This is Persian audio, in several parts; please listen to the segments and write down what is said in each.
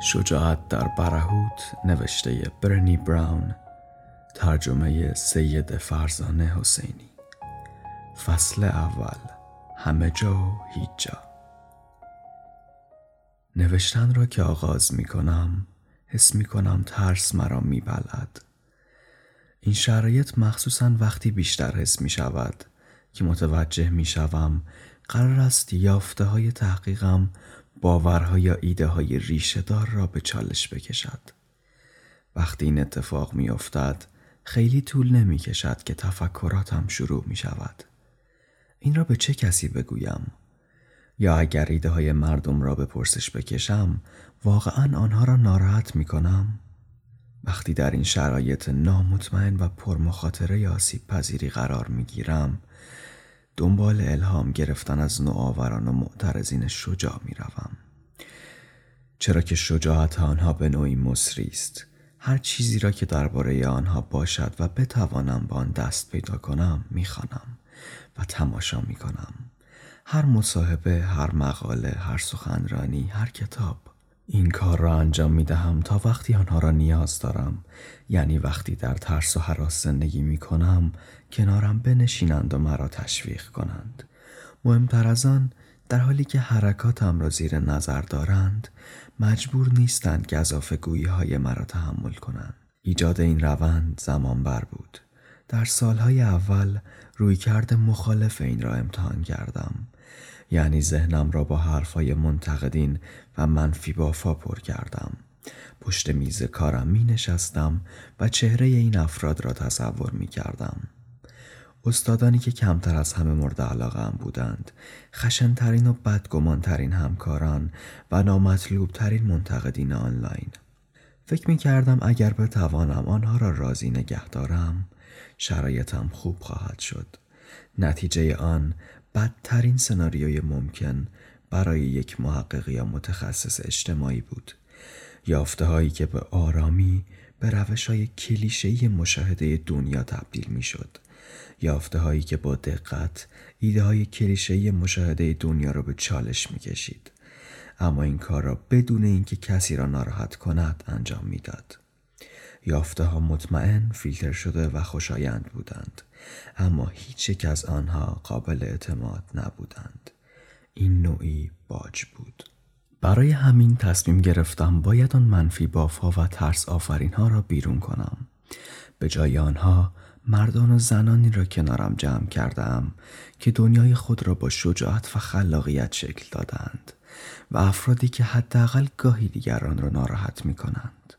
شجاعت در برهوت نوشته برنی براون ترجمه سید فرزانه حسینی فصل اول همه جا و هیچ جا نوشتن را که آغاز می کنم حس می کنم ترس مرا می بلد. این شرایط مخصوصا وقتی بیشتر حس می شود که متوجه می شوم قرار است یافته های تحقیقم باورها یا ایده های ریشه دار را به چالش بکشد. وقتی این اتفاق می افتد خیلی طول نمی کشد که تفکراتم شروع می شود. این را به چه کسی بگویم؟ یا اگر ایده های مردم را به پرسش بکشم واقعا آنها را ناراحت می کنم؟ وقتی در این شرایط نامطمئن و پرمخاطره یا آسیب پذیری قرار می گیرم دنبال الهام گرفتن از نوآوران و معترضین شجاع می روم. چرا که شجاعت آنها به نوعی مصری است هر چیزی را که درباره آنها باشد و بتوانم با آن دست پیدا کنم می‌خوانم و تماشا می کنم. هر مصاحبه، هر مقاله، هر سخنرانی، هر کتاب این کار را انجام می دهم تا وقتی آنها را نیاز دارم یعنی وقتی در ترس و حراس زندگی می کنم کنارم بنشینند و مرا تشویق کنند. مهمتر از آن در حالی که حرکاتم را زیر نظر دارند مجبور نیستند گذافه گویی های مرا تحمل کنند. ایجاد این روند زمان بر بود. در سالهای اول روی کرده مخالف این را امتحان کردم. یعنی ذهنم را با حرفهای منتقدین و منفی بافا پر کردم. پشت میز کارم می نشستم و چهره این افراد را تصور می کردم. استادانی که کمتر از همه مورد علاقه هم بودند خشنترین و بدگمانترین همکاران و نامطلوبترین منتقدین آنلاین. فکر می کردم اگر بتوانم آنها را راضی نگه دارم شرایطم خوب خواهد شد. نتیجه آن بدترین سناریوی ممکن برای یک محقق یا متخصص اجتماعی بود. یافته هایی که به آرامی به روش های کلیشهی مشاهده دنیا تبدیل می شد یافته هایی که با دقت ایده های کلیشهی مشاهده دنیا را به چالش می کشید اما این کار را بدون اینکه کسی را ناراحت کند انجام می‌داد. یافته ها مطمئن فیلتر شده و خوشایند بودند اما هیچ یک از آنها قابل اعتماد نبودند. این نوعی باج بود. برای همین تصمیم گرفتم باید آن منفی بافها و ترس آفرین ها را بیرون کنم. به جای آنها مردان و زنانی را کنارم جمع کردم که دنیای خود را با شجاعت و خلاقیت شکل دادند و افرادی که حداقل گاهی دیگران را ناراحت می کنند.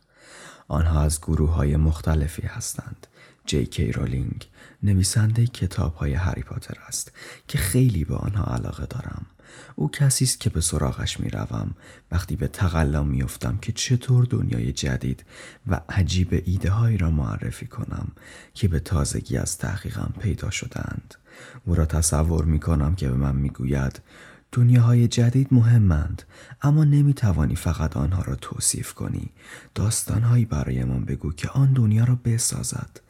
آنها از گروه های مختلفی هستند. جی کی رولینگ نویسنده کتاب های هری پاتر است که خیلی به آنها علاقه دارم. او کسی است که به سراغش می روم وقتی به تقلا می افتم که چطور دنیای جدید و عجیب ایده هایی را معرفی کنم که به تازگی از تحقیقم پیدا شدند. او را تصور می کنم که به من می گوید دنیاهای جدید مهمند اما نمی توانی فقط آنها را توصیف کنی. داستانهایی برایمان بگو که آن دنیا را بسازد.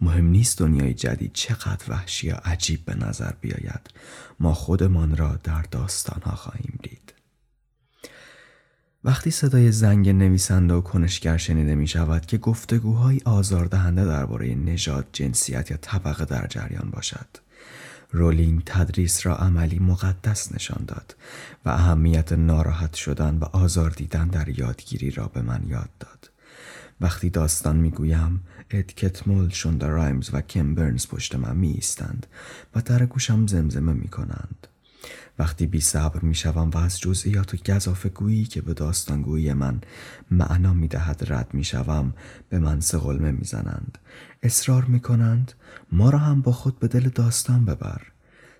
مهم نیست دنیای جدید چقدر وحشی یا عجیب به نظر بیاید. ما خودمان را در داستانها خواهیم دید. وقتی صدای زنگ نویسنده و کنشگر شنیده می شود که گفتگوهای آزاردهنده درباره نژاد جنسیت یا طبقه در جریان باشد. رولینگ تدریس را عملی مقدس نشان داد و اهمیت ناراحت شدن و آزار دیدن در یادگیری را به من یاد داد. وقتی داستان می‌گویم اد مول شوندا رایمز و کم برنز پشت من می ایستند و در گوشم زمزمه می کنند. وقتی بی صبر می شوم و از جزئیات و گذاف گویی که به داستانگویی من معنا می دهد رد می شوم به من سقلمه می زنند. اصرار می کنند ما را هم با خود به دل داستان ببر.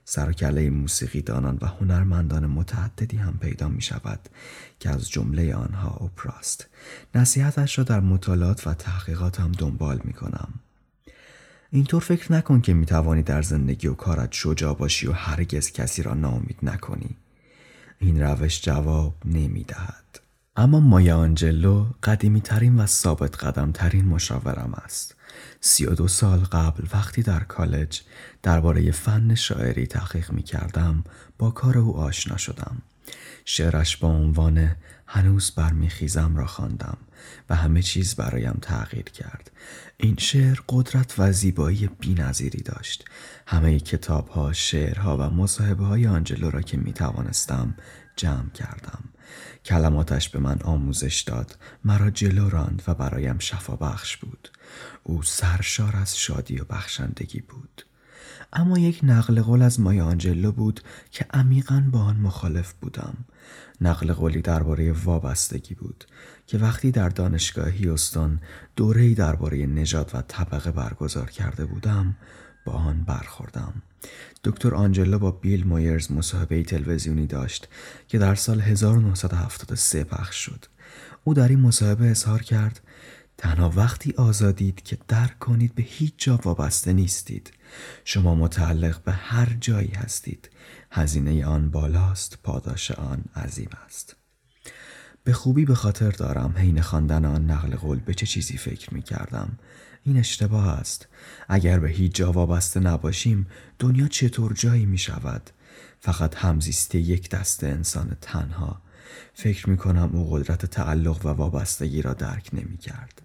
سرکله موسیقی دانان و هنرمندان متعددی هم پیدا می شود که از جمله آنها اپراست. نصیحتش را در مطالعات و تحقیقاتم دنبال می کنم. اینطور فکر نکن که می توانی در زندگی و کارت شجاع باشی و هرگز کسی را نامید نکنی. این روش جواب نمی دهد. اما مایا آنجلو قدیمی ترین و ثابت قدم ترین مشاورم است. سی و دو سال قبل وقتی در کالج درباره فن شاعری تحقیق می کردم با کار او آشنا شدم. شعرش با عنوان هنوز برمیخیزم را خواندم و همه چیز برایم تغییر کرد. این شعر قدرت و زیبایی بینظیری داشت. همه کتاب ها، شعرها و مصاحبه های آنجلو را که می توانستم جمع کردم. کلماتش به من آموزش داد. مرا جلو راند و برایم شفا بخش بود. او سرشار از شادی و بخشندگی بود. اما یک نقل قول از مای آنجلو بود که عمیقا با آن مخالف بودم. نقل قولی درباره وابستگی بود که وقتی در دانشگاه هیوستون دوره‌ای درباره نژاد و طبقه برگزار کرده بودم با آن برخوردم. دکتر آنجلو با بیل مویرز مصاحبه تلویزیونی داشت که در سال 1973 پخش شد. او در این مصاحبه اظهار کرد تنها وقتی آزادید که درک کنید به هیچ جا وابسته نیستید. شما متعلق به هر جایی هستید. هزینه آن بالاست پاداش آن عظیم است. به خوبی به خاطر دارم. حین خواندن آن نقل قول به چه چیزی فکر می کردم؟ این اشتباه است. اگر به هیچ جا وابسته نباشیم دنیا چطور جایی می شود؟ فقط همزیستی یک دست انسان تنها. فکر می کنم او قدرت تعلق و وابستگی را درک نمی کرد.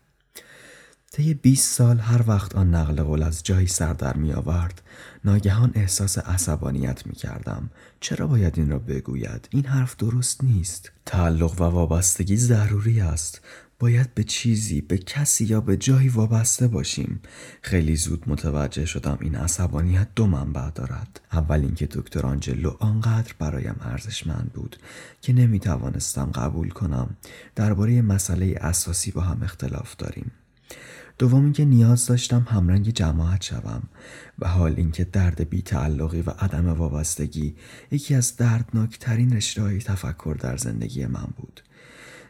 طی 20 سال هر وقت آن نقل قول از جایی سر در می آورد ناگهان احساس عصبانیت می کردم. چرا باید این را بگوید؟ این حرف درست نیست. تعلق و وابستگی ضروری است. باید به چیزی به کسی یا به جایی وابسته باشیم. خیلی زود متوجه شدم این عصبانیت دو منبع دارد. اول اینکه دکتر آنجلو آنقدر برایم ارزشمند بود که نمی توانستم قبول کنم. درباره مسئله اساسی با هم اختلاف داریم. دوم اینکه نیاز داشتم همرنگ جماعت شوم و حال اینکه درد بی تعلقی و عدم وابستگی یکی از دردناکترین رشته تفکر در زندگی من بود.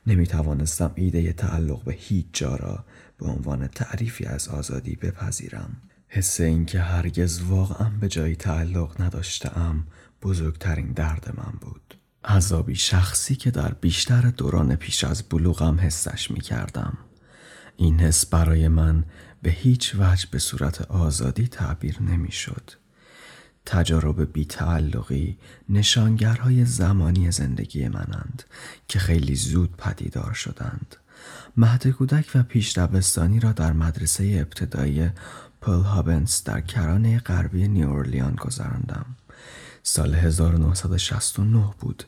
نمی توانستم ایده تعلق به هیچ جا را به عنوان تعریفی از آزادی بپذیرم. حس اینکه هرگز واقعا به جایی تعلق نداشتم بزرگترین درد من بود. عذابی شخصی که در بیشتر دوران پیش از بلوغم حسش می کردم این حس برای من به هیچ وجه به صورت آزادی تعبیر نمی شد. تجارب بی تعلقی نشانگرهای زمانی زندگی منند که خیلی زود پدیدار شدند. مهد کودک و پیش را در مدرسه ابتدایی پل هابنس در کرانه غربی نیورلیان گذراندم. سال 1969 بود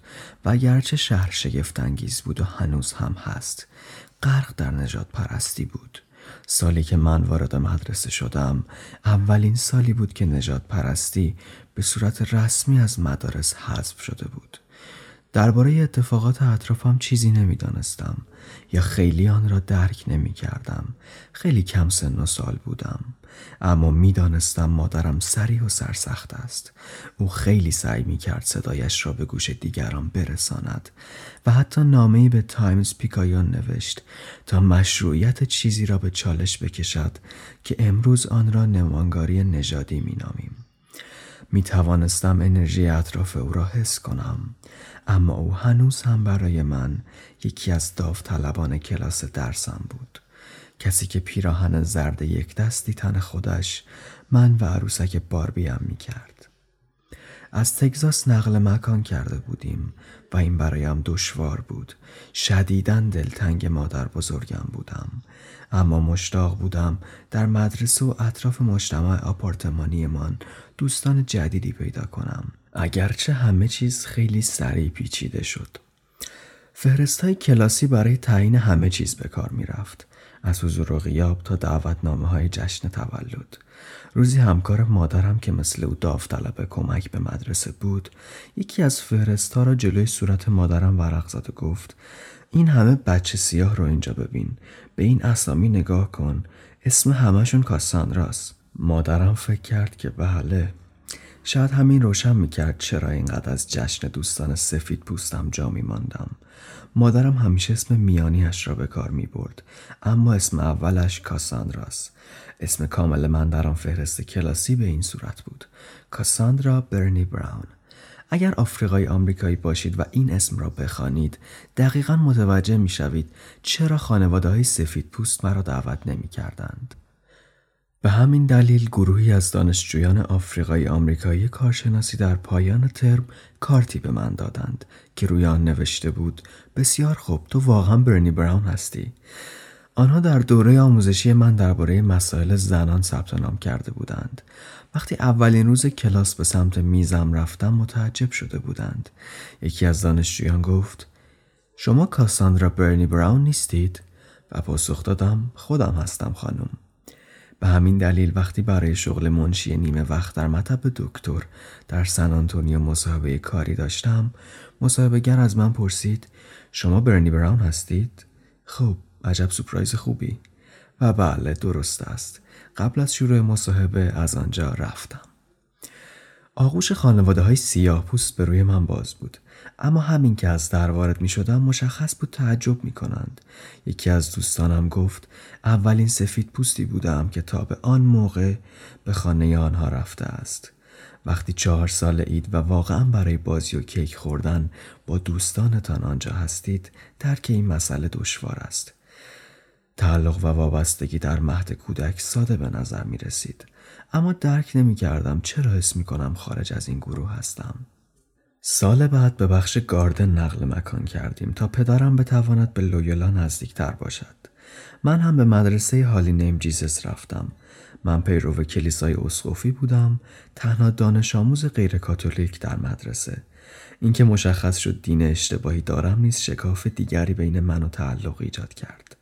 و گرچه شهر شگفتانگیز بود و هنوز هم هست غرق در نجات پرستی بود. سالی که من وارد مدرسه شدم اولین سالی بود که نجات پرستی به صورت رسمی از مدارس حذف شده بود. درباره اتفاقات اطرافم چیزی نمی‌دانستم یا خیلی آن را درک نمی کردم. خیلی کم سن و سال بودم. اما می‌دانستم مادرم سریع و سرسخت است. او خیلی سعی می کرد صدایش را به گوش دیگران برساند و حتی نامه‌ای به تایمز پیکایون نوشت تا مشروعیت چیزی را به چالش بکشد که امروز آن را نمانگاری نژادی مینامیم. می توانستم انرژی اطراف او را حس کنم اما او هنوز هم برای من یکی از داوطلبان کلاس درسم بود. کسی که پیراهن زرد یک دستی تن خودش من و عروسک باربیم می کرد. از تگزاس نقل مکان کرده بودیم و این برایم دشوار بود شدیدن دلتنگ مادر بزرگم بودم اما مشتاق بودم در مدرسه و اطراف مجتمع آپارتمانیمان دوستان جدیدی پیدا کنم اگرچه همه چیز خیلی سریع پیچیده شد فهرست های کلاسی برای تعیین همه چیز به کار می رفت. از حضور و غیاب تا دعوتنامه های جشن تولد. روزی همکار مادرم که مثل او داوطلب کمک به مدرسه بود یکی از فهرست ها را جلوی صورت مادرم ورق زد و گفت این همه بچه سیاه رو اینجا ببین به این اسامی نگاه کن اسم همشون کاساندراست مادرم فکر کرد که بله شاید همین روشن می‌کرد چرا اینقدر از جشن دوستان سفید پوستم جا میماندم. مادرم همیشه اسم میانیش را به کار می برد اما اسم اولش کاساندراست اسم کامل من در آن فهرست کلاسی به این صورت بود. کاساندرا برنی براون. اگر آفریقای آمریکایی باشید و این اسم را بخوانید دقیقا متوجه می شوید چرا خانواده های سفید پوست مرا دعوت نمی کردند. به همین دلیل گروهی از دانشجویان آفریقایی آمریکایی کارشناسی در پایان ترم کارتی به من دادند که روی آن نوشته بود بسیار خوب تو واقعا برنی براون هستی. آنها در دوره آموزشی من درباره مسائل زنان ثبت نام کرده بودند. وقتی اولین روز کلاس به سمت میزم رفتم متعجب شده بودند. یکی از دانشجویان گفت شما کاساندرا برنی براون نیستید؟ و پاسخ دادم خودم هستم خانم. به همین دلیل وقتی برای شغل منشی نیمه وقت در مطب دکتر در سن آنتونیو مصاحبه کاری داشتم مصاحبهگر از من پرسید شما برنی براون هستید؟ خب عجب سپرایز خوبی. و بله درست است. قبل از شروع مصاحبه از آنجا رفتم. آغوش خانواده های سیاه پوست به روی من باز بود. اما همین که از در وارد می شدم مشخص بود تعجب می کنند. یکی از دوستانم گفت اولین سفید پوستی بودم که تا به آن موقع به خانه آنها رفته است. وقتی چهار سال اید و واقعا برای بازی و کیک خوردن با دوستانتان آنجا هستید درک این مسئله دشوار است. تعلق و وابستگی در مهد کودک ساده به نظر می رسید. اما درک نمی کردم چرا حس می کنم خارج از این گروه هستم. سال بعد به بخش گاردن نقل مکان کردیم تا پدرم بتواند به لویولا نزدیکتر باشد. من هم به مدرسه هالی نیم جیزس رفتم. من پیرو کلیسای اسقفی بودم، تنها دانش آموز غیر کاتولیک در مدرسه. اینکه مشخص شد دین اشتباهی دارم نیز شکاف دیگری بین من و تعلق ایجاد کرد.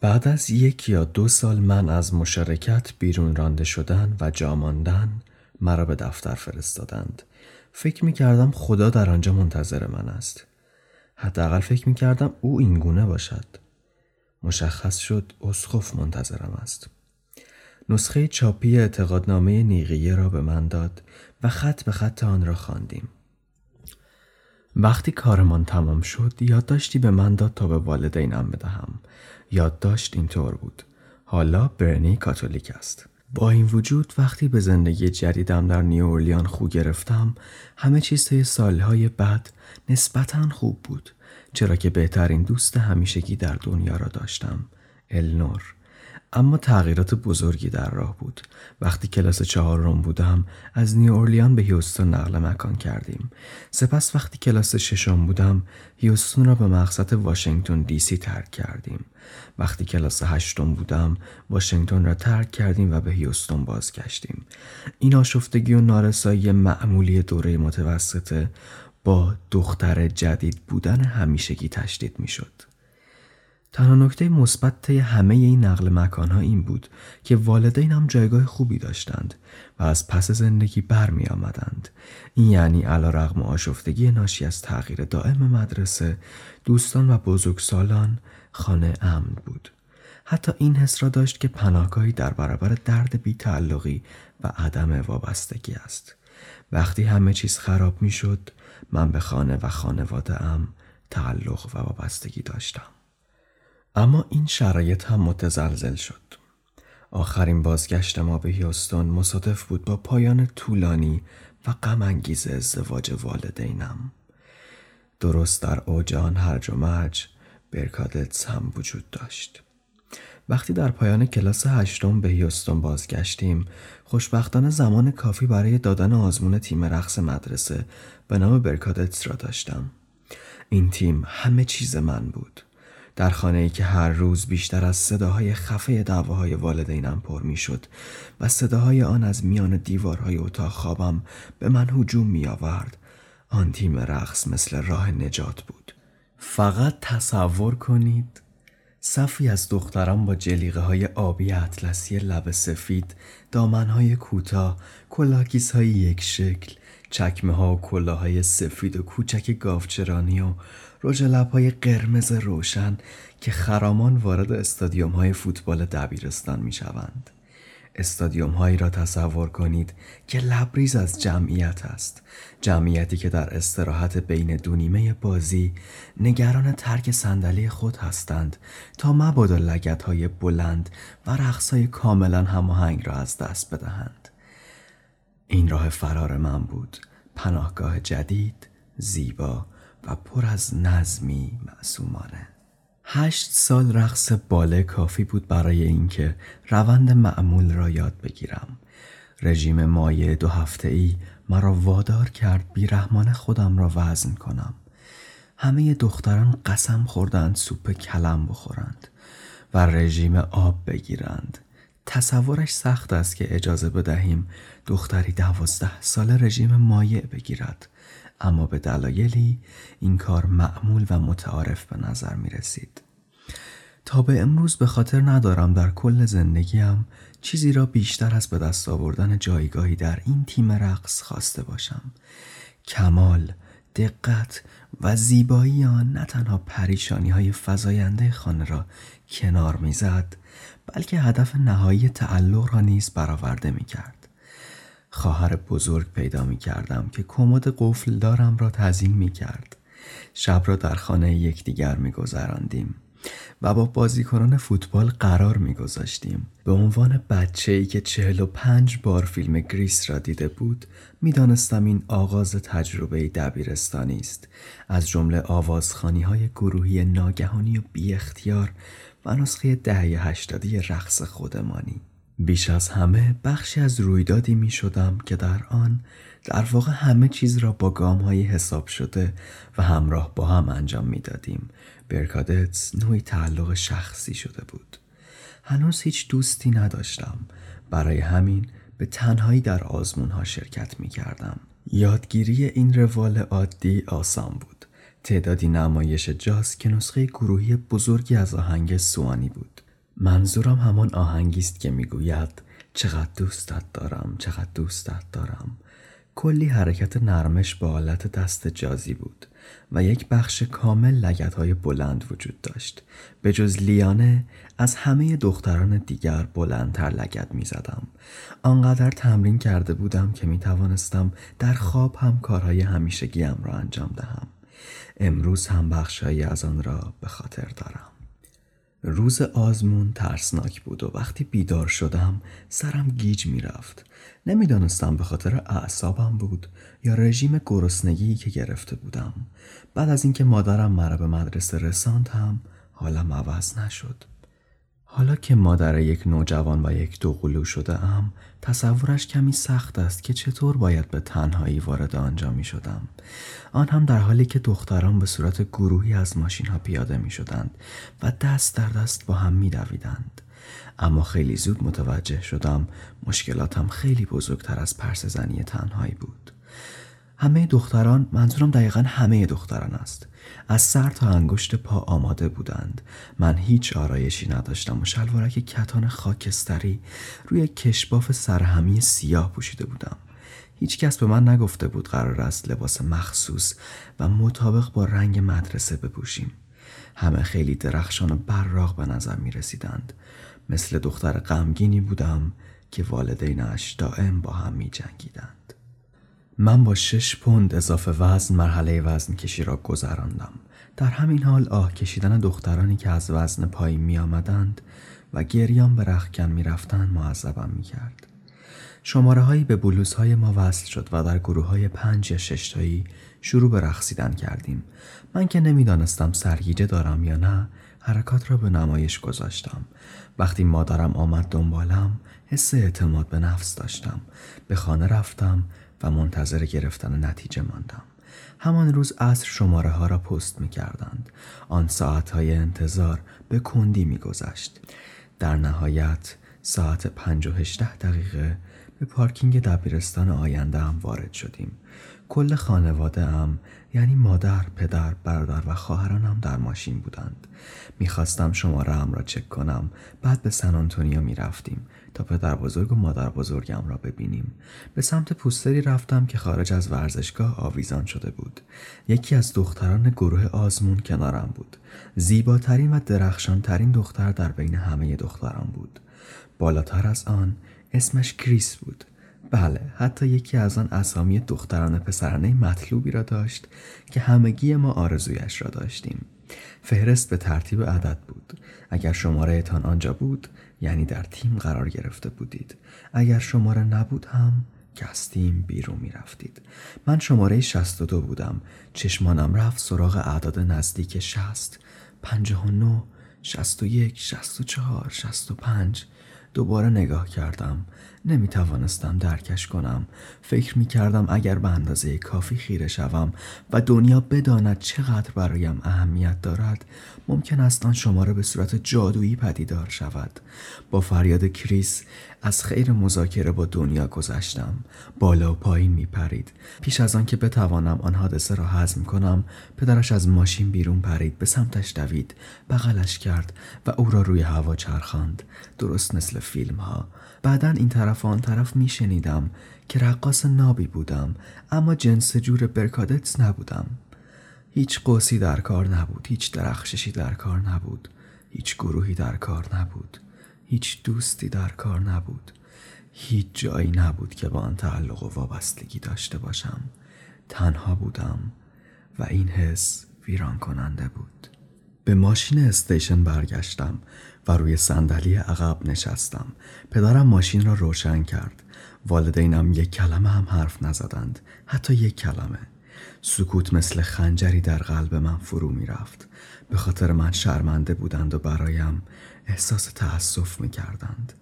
بعد از یک یا دو سال من از مشارکت بیرون رانده شدن و جاماندن مرا به دفتر فرستادند. فکر می کردم خدا در آنجا منتظر من است. حداقل فکر می کردم او اینگونه باشد. مشخص شد اسخف منتظرم است. نسخه چاپی اعتقادنامه نیقیه را به من داد و خط به خط آن را خواندیم. وقتی کارمان تمام شد یادداشتی به من داد تا به والدینم بدهم. یادداشت اینطور بود. حالا برنی کاتولیک است. با این وجود وقتی به زندگی جدیدم در نیورلیان خو گرفتم همه چیز طی سالهای بعد نسبتا خوب بود چرا که بهترین دوست همیشگی در دنیا را داشتم النور. اما تغییرات بزرگی در راه بود. وقتی کلاس چهارم بودم از نیو اورلیان به هیوستون نقل مکان کردیم. سپس وقتی کلاس ششم بودم هیوستون را به مقصد واشنگتن دی سی ترک کردیم. وقتی کلاس هشتم بودم واشنگتن را ترک کردیم و به هیوستون بازگشتیم. این آشفتگی و نارسایی معمولی دوره متوسطه با دختر جدید بودن همیشگی تشدید می شد. تنها نکته مثبت همه این نقل مکانها این بود که والدینم جایگاه خوبی داشتند و از پس زندگی برمی آمدند. این یعنی علا رغم آشفتگی ناشی از تغییر دائم مدرسه دوستان و بزرگسالان خانه امن بود. حتی این حس را داشت که پناهگاهی در برابر درد بی تعلقی و عدم وابستگی است. وقتی همه چیز خراب می شد من به خانه و خانواده ام تعلق و وابستگی داشتم. اما این شرایط هم متزلزل شد. آخرین بازگشت ما به هیوستون مصادف بود با پایان طولانی و غم انگیز ازدواج والدینم. درست در اوج آن هرج و مرج برکادتس هم وجود داشت. وقتی در پایان کلاس هشتم به هیوستون بازگشتیم خوشبختانه زمان کافی برای دادن آزمون تیم رقص مدرسه به نام برکادتس را داشتم. این تیم همه چیز من بود. در خانه ای که هر روز بیشتر از صداهای خفه دعواهای والدینم پر می شد و صداهای آن از میان دیوارهای اتاق خوابم به من هجوم می آورد. آن تیم رقص مثل راه نجات بود. فقط تصور کنید صفی از دختران با جلیقه های آبی اطلسی لب سفید، دامنهای کوتاه، کلاکیس های یک شکل، چکمه ها و کلاهای سفید و کوچک گاوچرانی و رژ لبهای قرمز روشن که خرامان وارد استادیوم های فوتبال دبیرستان می شوند. استادیوم هایی را تصور کنید که لبریز از جمعیت است. جمعیتی که در استراحت بین دونیمه بازی نگران ترک صندلی خود هستند تا مبادا لگت های بلند و رقص های کاملا هماهنگ را از دست بدهند. این راه فرار من بود. پناهگاه جدید زیبا و پر از نظمی معصومانه هشت سال رقص باله کافی بود برای اینکه روند معمول را یاد بگیرم. رژیم مایه دو هفته ای مرا وادار کرد بیرحمان خودم را وزن کنم. همه دختران قسم خوردند سوپ کلم بخورند و رژیم آب بگیرند. تصورش سخت است که اجازه بدهیم دختری دوازده سال رژیم مایع بگیرد اما به دلایلی این کار معمول و متعارف به نظر می رسید. تا به امروز به خاطر ندارم در کل زندگیم چیزی را بیشتر از به دست آوردن جایگاهی در این تیم رقص خواسته باشم. کمال، دقت و زیبایی آن نه تنها پریشانی های فضاینده خانه را کنار می‌زد بلکه هدف نهایی تعلق را نیز برآورده می کرد. خواهر بزرگ پیدا می کردم که کمد قفل دارم را تزیین می کرد. شب را در خانه یکدیگر می گذراندیم و با بازیکنان فوتبال قرار می گذاشتیم. به عنوان بچه ای که چهل و پنج بار فیلم گریس را دیده بود می دانستم این آغاز تجربه دبیرستانی است از جمله آوازخانی های گروهی ناگهانی و بی اختیار و نسخه دهه هشتادی رقص خودمانی بیش از همه بخشی از رویدادی می شدم که در آن در واقع همه چیز را با گام های حساب شده و همراه با هم انجام می دادیم. برکادتس نوعی تعلق شخصی شده بود. هنوز هیچ دوستی نداشتم. برای همین به تنهایی در آزمون ها شرکت می کردم. یادگیری این روال عادی آسان بود. تعدادی نمایش جاز که نسخه گروهی بزرگی از آهنگ سوانی بود. منظورم همان آهنگی است که می‌گوید چقدر دوستت دارم چقدر دوستت دارم. کلی حرکت نرمش با حالت دست جازی بود و یک بخش کامل لگت های بلند وجود داشت. به جز لیانه از همه دختران دیگر بلندتر لگت می زدم آنقدر تمرین کرده بودم که می توانستم در خواب هم کارهای همیشگیم را انجام دهم. امروز هم بخشهایی از آن را به خاطر دارم. روز آزمون ترسناک بود و وقتی بیدار شدم سرم گیج می‌رفت. نمی‌دانستم به خاطر اعصابم بود یا رژیم گرسنگی که گرفته بودم. بعد از اینکه مادرم مرا به مدرسه رساند هم حالم عوض نشد. حالا که مادر یک نوجوان و یک دوقلو شده ام تصورش کمی سخت است که چطور باید به تنهایی وارد آنجا می شدم. آن هم در حالی که دختران به صورت گروهی از ماشین ها پیاده می شدند و دست در دست با هم می دویدند. اما خیلی زود متوجه شدم مشکلاتم خیلی بزرگتر از پرس زنی تنهایی بود. همه دختران منظورم دقیقا همه دختران است. از سر تا انگشت پا آماده بودند. من هیچ آرایشی نداشتم و شلوارک کتان خاکستری روی کشباف سرهمی سیاه پوشیده بودم. هیچ کس به من نگفته بود قرار است لباس مخصوص و مطابق با رنگ مدرسه بپوشیم. همه خیلی درخشان و براق به نظر می رسیدند. مثل دختر غمگینی بودم که والدینش دائم با هم می جنگیدند. من با شش پوند اضافه وزن مرحله وزن کشی را گذراندم. در همین حال آه کشیدن دخترانی که از وزن پایین می آمدند و گریان به رخکن می رفتند معذبم می کرد. شماره هایی به بلوز های ما وصل شد و در گروه های پنج یا ششتایی شروع به رقصیدن کردیم. من که نمی‌دانستم سرگیجه دارم یا نه حرکات را به نمایش گذاشتم. وقتی مادرم آمد دنبالم حس اعتماد به نفس داشتم. به خانه رفتم و منتظر گرفتن نتیجه ماندم. همان روز عصر شماره ها را پست می کردند. آن ساعت های انتظار به کندی می گذشت. در نهایت ساعت پنج و هشته دقیقه به پارکینگ دبیرستان آینده هم وارد شدیم. کل خانواده هم یعنی مادر، پدر، برادر و خواهرانم در ماشین بودند. می‌خواستم شماره هم را چک کنم بعد به سن آنتونیو می‌رفتیم تا پدر بزرگ و مادر بزرگم را ببینیم. به سمت پوستری رفتم که خارج از ورزشگاه آویزان شده بود. یکی از دختران گروه آزمون کنارم بود. زیباترین و درخشانترین دختر در بین همه دختران بود. بالاتر از آن اسمش کریس بود. بله حتی یکی از آن اسامی دختران پسرانه مطلوبی را داشت که همگی ما آرزویش را داشتیم. فهرست به ترتیب عدد بود. اگر شماره تان آنجا بود یعنی در تیم قرار گرفته بودید. اگر شماره نبود هم که بیرون می رفتید من شماره 62 بودم. چشمانم رفت سراغ اعداد نزدیک 60 پنجاه و نو شست و یک شست و چهار شست و پنج. دوباره نگاه کردم. نمی توانستم درکش کنم. فکر می کردم اگر به اندازه کافی خیره شوم و دنیا بداند چقدر برایم اهمیت دارد ممکن است آن شماره به صورت جادویی پدیدار شود. با فریاد کریس از خیر مذاکره با دنیا گذشتم. بالا و پایین می پرید پیش از آن که بتوانم آن حادثه را هضم کنم پدرش از ماشین بیرون پرید به سمتش دوید بغلش کرد و او را روی هوا چرخاند. درست مثل فیلم ها بعدا این طرف و آن طرف می شنیدم که رقاص نابی بودم اما جنس جور برکادتس نبودم. هیچ قوسی در کار نبود هیچ درخششی در کار نبود هیچ گروهی در کار نبود هیچ دوستی در کار نبود هیچ جایی نبود که با آن تعلق و وابستگی داشته باشم. تنها بودم و این حس ویران کننده بود. به ماشین استیشن برگشتم و روی صندلی عقب نشستم. پدرم ماشین را روشن کرد. والدینم یک کلمه هم حرف نزدند. حتی یک کلمه. سکوت مثل خنجری در قلب من فرو می رفت به خاطر من شرمنده بودند و برایم احساس تأسف می کردند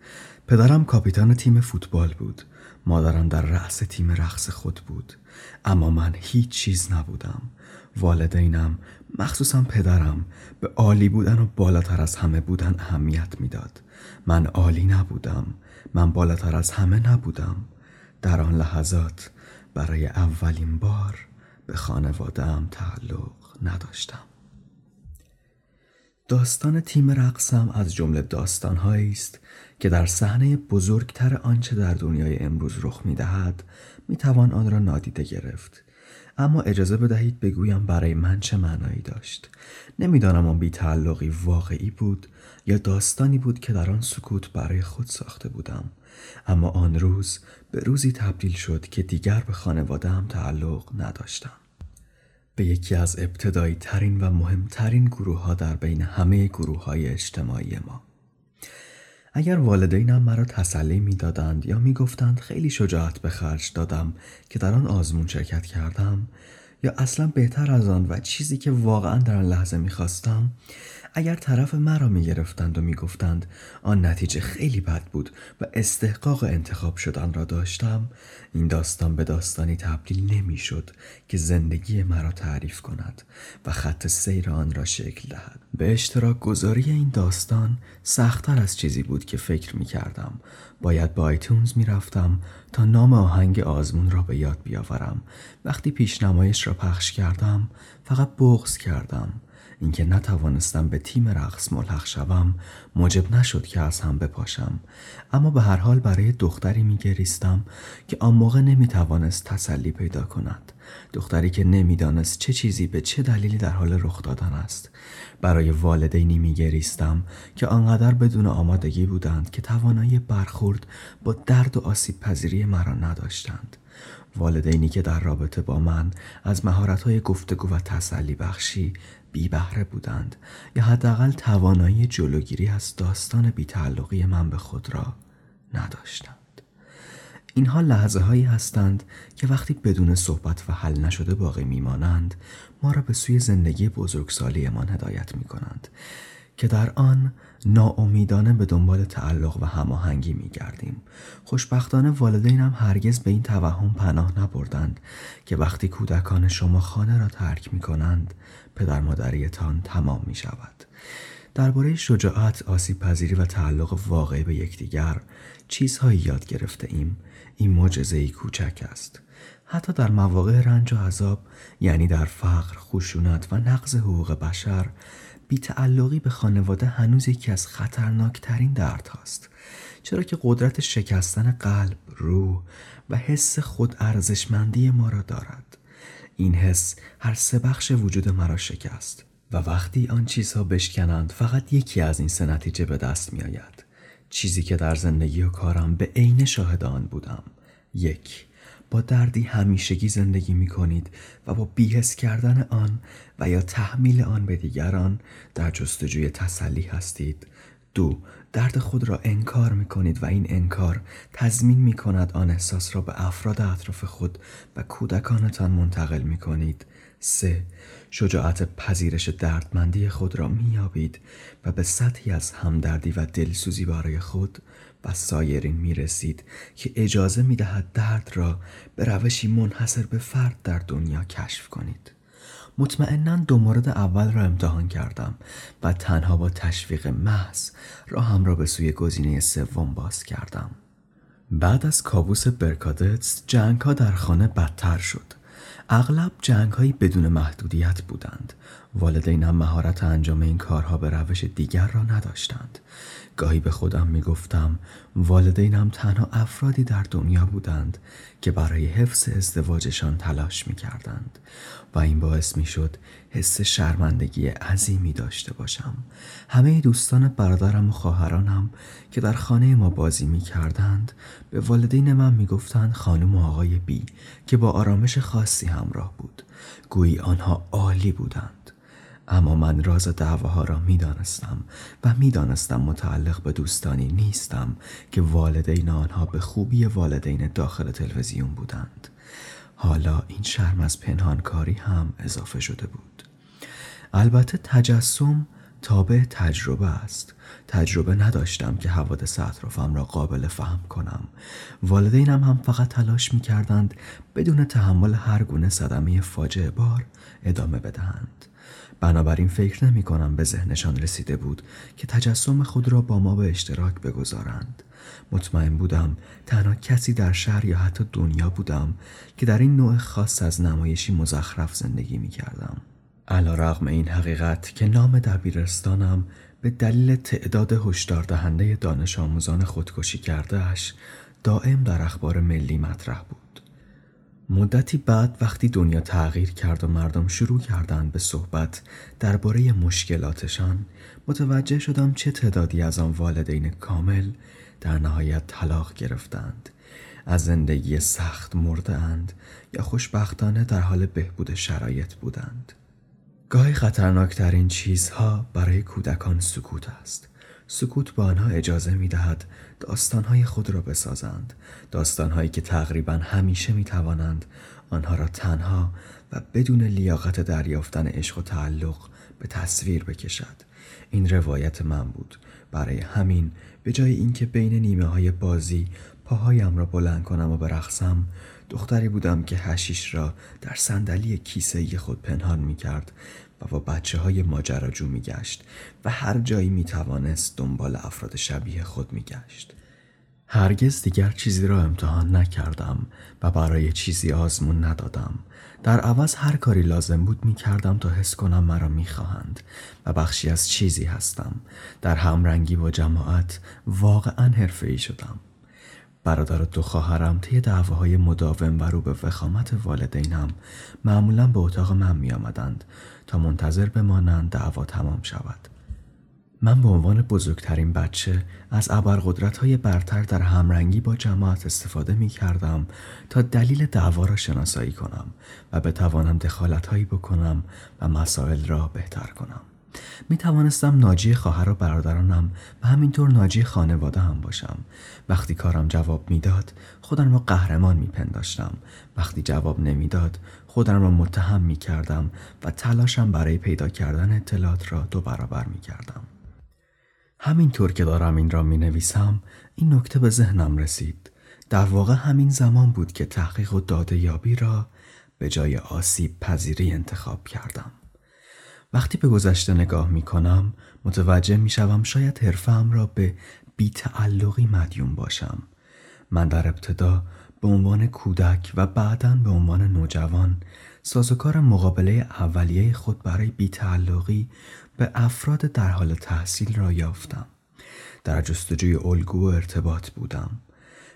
پدرم کاپیتان تیم فوتبال بود. مادرم در رأس تیم رقص خود بود. اما من هیچ چیز نبودم. والدینم مخصوصا پدرم به عالی بودن و بالاتر از همه بودن اهمیت می‌داد. من عالی نبودم. من بالاتر از همه نبودم. در آن لحظات برای اولین بار به خانوادهام تعلق نداشتم. داستان تیم رقصم از جمله داستانهایی است که در صحنه بزرگتر آنچه در دنیای امروز رخ می‌دهد می‌توان آن را نادیده گرفت. اما اجازه بدهید بگویم برای من چه معنایی داشت. نمی‌دانم آن بیتعلقی واقعی بود یا داستانی بود که در آن سکوت برای خود ساخته بودم. اما آن روز به روزی تبدیل شد که دیگر به خانواده هم تعلق نداشتم. به یکی از ابتدایی ترین و مهمترین گروه ها در بین همه گروه های اجتماعی ما. اگر والدینم مرا تسلی می‌دادند یا می‌گفتند خیلی شجاعت به خرج دادم که در آن آزمون شرکت کردم یا اصلا بهتر از آن و چیزی که واقعا در آن لحظه می‌خواستم اگر طرف مرا می گرفتند و می گفتند آن نتیجه خیلی بد بود و استحقاق انتخاب شدن را داشتم این داستان به داستانی تبدیل نمی شد که زندگی مرا تعریف کند و خط سیر آن را شکل دهد. به اشتراک گذاری این داستان سختتر از چیزی بود که فکر می کردم باید با آیتونز می رفتم تا نام آهنگ آزمون را به یاد بیاورم. وقتی پیشنمایش را پخش کردم فقط بغز کردم. اینکه نتوانستم به تیم رقص ملحق شوم موجب نشد که از هم بپاشم. اما به هر حال برای دختری میگریستم که آن موقع نمی‌توانست تسلی پیدا کند. دختری که نمی‌دانست چه چیزی به چه دلیلی در حال رخ دادن است. برای والدینی میگریستم که آنقدر بدون آمادگی بودند که توانایی برخورد با درد و آسیب پذیری مرا نداشتند. والدینی که در رابطه با من از مهارت‌های گفتگو و تسلی بخشی بی بهره بودند. یا حداقل توانایی جلوگیری از داستان بیتعلقی من به خود را نداشتند. اینها لحظه هایی هستند که وقتی بدون صحبت و حل نشده باقی میمانند ما را به سوی زندگی بزرگسالیمان هدایت می کنند که در آن ناامیدانه به دنبال تعلق و هماهنگی می گردیم. خوشبختانه والدینم هرگز به این توهم پناه نبردند که وقتی کودکان شما خانه را ترک می کنند پدر مادریتان تمام می شود. درباره شجاعت، آسیب پذیری و تعلق واقعی به یکدیگر چیزهایی یاد گرفته ایم. این معجزه کوچک است. حتی در مواقع رنج و عذاب یعنی در فقر، خشونت و نقض حقوق بشر بیتعلقی به خانواده هنوز یکی از خطرناکترین درد هاست. چرا که قدرت شکستن قلب، روح و حس خود ارزشمندی ما را دارد. این حس هر سه بخش وجود مرا شکست و وقتی آن چیزها بشکنند فقط یکی از این سه نتیجه به دست می آید. چیزی که در زندگی و کارم به عین شاهد آن بودم. یک با دردی همیشگی زندگی می کنید و با بیهس کردن آن و یا تحمیل آن به دیگران در جستجوی تسلی هستید. دو درد خود را انکار می کنید و این انکار تضمین می کند آن احساس را به افراد اطراف خود و کودکانتان منتقل می کنید سه شجاعت پذیرش دردمندی خود را میابید و به سطحی از همدردی و دلسوزی برای خود و سایرین می رسید که اجازه می دهد درد را به روشی منحصر به فرد در دنیا کشف کنید. مطمئنا دو مورد اول را امتحان کردم و تنها با تشویق محض راهم را به سوی گزینه سوم باز کردم. بعد از کابوس برکادتس جنگ ها در خانه بدتر شد. اغلب جنگ هایی بدون محدودیت بودند. والدینم مهارت انجام این کارها به روش دیگر را نداشتند. گاهی به خودم می گفتم والدینم تنها افرادی در دنیا بودند که برای حفظ ازدواجشان تلاش می کردند و این باعث می شد حس شرمندگی عظیمی داشته باشم. همه دوستان برادرم و خواهرانم که در خانه ما بازی می کردند به والدین من می گفتند خانم و آقای بی که با آرامش خاصی همراه بود. گویی آنها عالی بودند. اما من راز دعواها را می دانستم و می دانستم متعلق به دوستانی نیستم که والدین آنها به خوبی والدین داخل تلویزیون بودند. حالا این شرم از پنهانکاری هم اضافه شده بود. البته تجسم تابع تجربه است. تجربه نداشتم که حوادث اطرافم را قابل فهم کنم. والدینم هم فقط تلاش می کردند بدون تحمل هر گونه صدمه فاجعه بار ادامه بدهند. بنابراین فکر نمی کنم به ذهنشان رسیده بود که تجسم خود را با ما به اشتراک بگذارند. مطمئن بودم تنها کسی در شهر یا حتی دنیا بودم که در این نوع خاص از نمایشی مزخرف زندگی می کردم. علا رغم این حقیقت که نام دبیرستانم به دلیل تعداد هشدار دهنده دانش آموزان خودکشی کردهش دائم در اخبار ملی مطرح بود. مدتی بعد وقتی دنیا تغییر کرد و مردم شروع کردند به صحبت درباره مشکلاتشان متوجه شدم چه تعدادی از آن والدین کامل در نهایت طلاق گرفتند. از زندگی سخت مرده اند یا خوشبختانه در حال بهبود شرایط بودند. گاهی خطرناکترین چیزها برای کودکان سکوت است. سکوت به آنها اجازه می دهد داستانهای خود را بسازند. داستانهایی که تقریبا همیشه می توانند آنها را تنها و بدون لیاقت دریافتن عشق و تعلق به تصویر بکشد. این روایت من بود. برای همین به جای اینکه بین نیمه های بازی پاهایم را بلند کنم و برقصم دختری بودم که هشیش را در صندلی کیسه خود پنهان می کرد و با بچه های ماجراجو می گشت و هر جایی می توانست دنبال افراد شبیه خود می گشت. هرگز دیگر چیزی را امتحان نکردم و برای چیزی آزمون ندادم. در عوض هر کاری لازم بود می کردم تا حس کنم مرا می خواهند و بخشی از چیزی هستم. در همرنگی با جماعت واقعا حرفه ای شدم. برادر و دو خواهرم طی دعواهای مداوم و رو به وخامت والدینم معمولا به اتاق من می آمدند تا منتظر بمانند دعوا تمام شود. من به عنوان بزرگترین بچه از ابرقدرت های برتر در همرنگی با جماعت استفاده می کردم تا دلیل دعوا را شناسایی کنم و بتوانم دخالت هایی بکنم و مسائل را بهتر کنم. می توانستم ناجی خواهر و برادرانم و همینطور ناجی خانواده هم باشم. وقتی کارم جواب می‌داد خودم را قهرمان می پنداشتم وقتی جواب نمی‌داد خودم را متهم می کردم و تلاشم برای پیدا کردن اطلاعات را دو برابر می کردم همینطور که دارم این را می نویسم این نکته به ذهنم رسید. در واقع همین زمان بود که تحقیق و داده یابی را به جای آسیب پذیری انتخاب کردم. وقتی به گذشته نگاه می کنم متوجه می شوم شاید حرفم را به بیتعلقی مدیون باشم. من در ابتدا به عنوان کودک و بعدا به عنوان نوجوان سازوکار مقابله اولیه خود برای بیتعلقی به افراد در حال تحصیل را یافتم. در جستجوی الگو ارتباط بودم.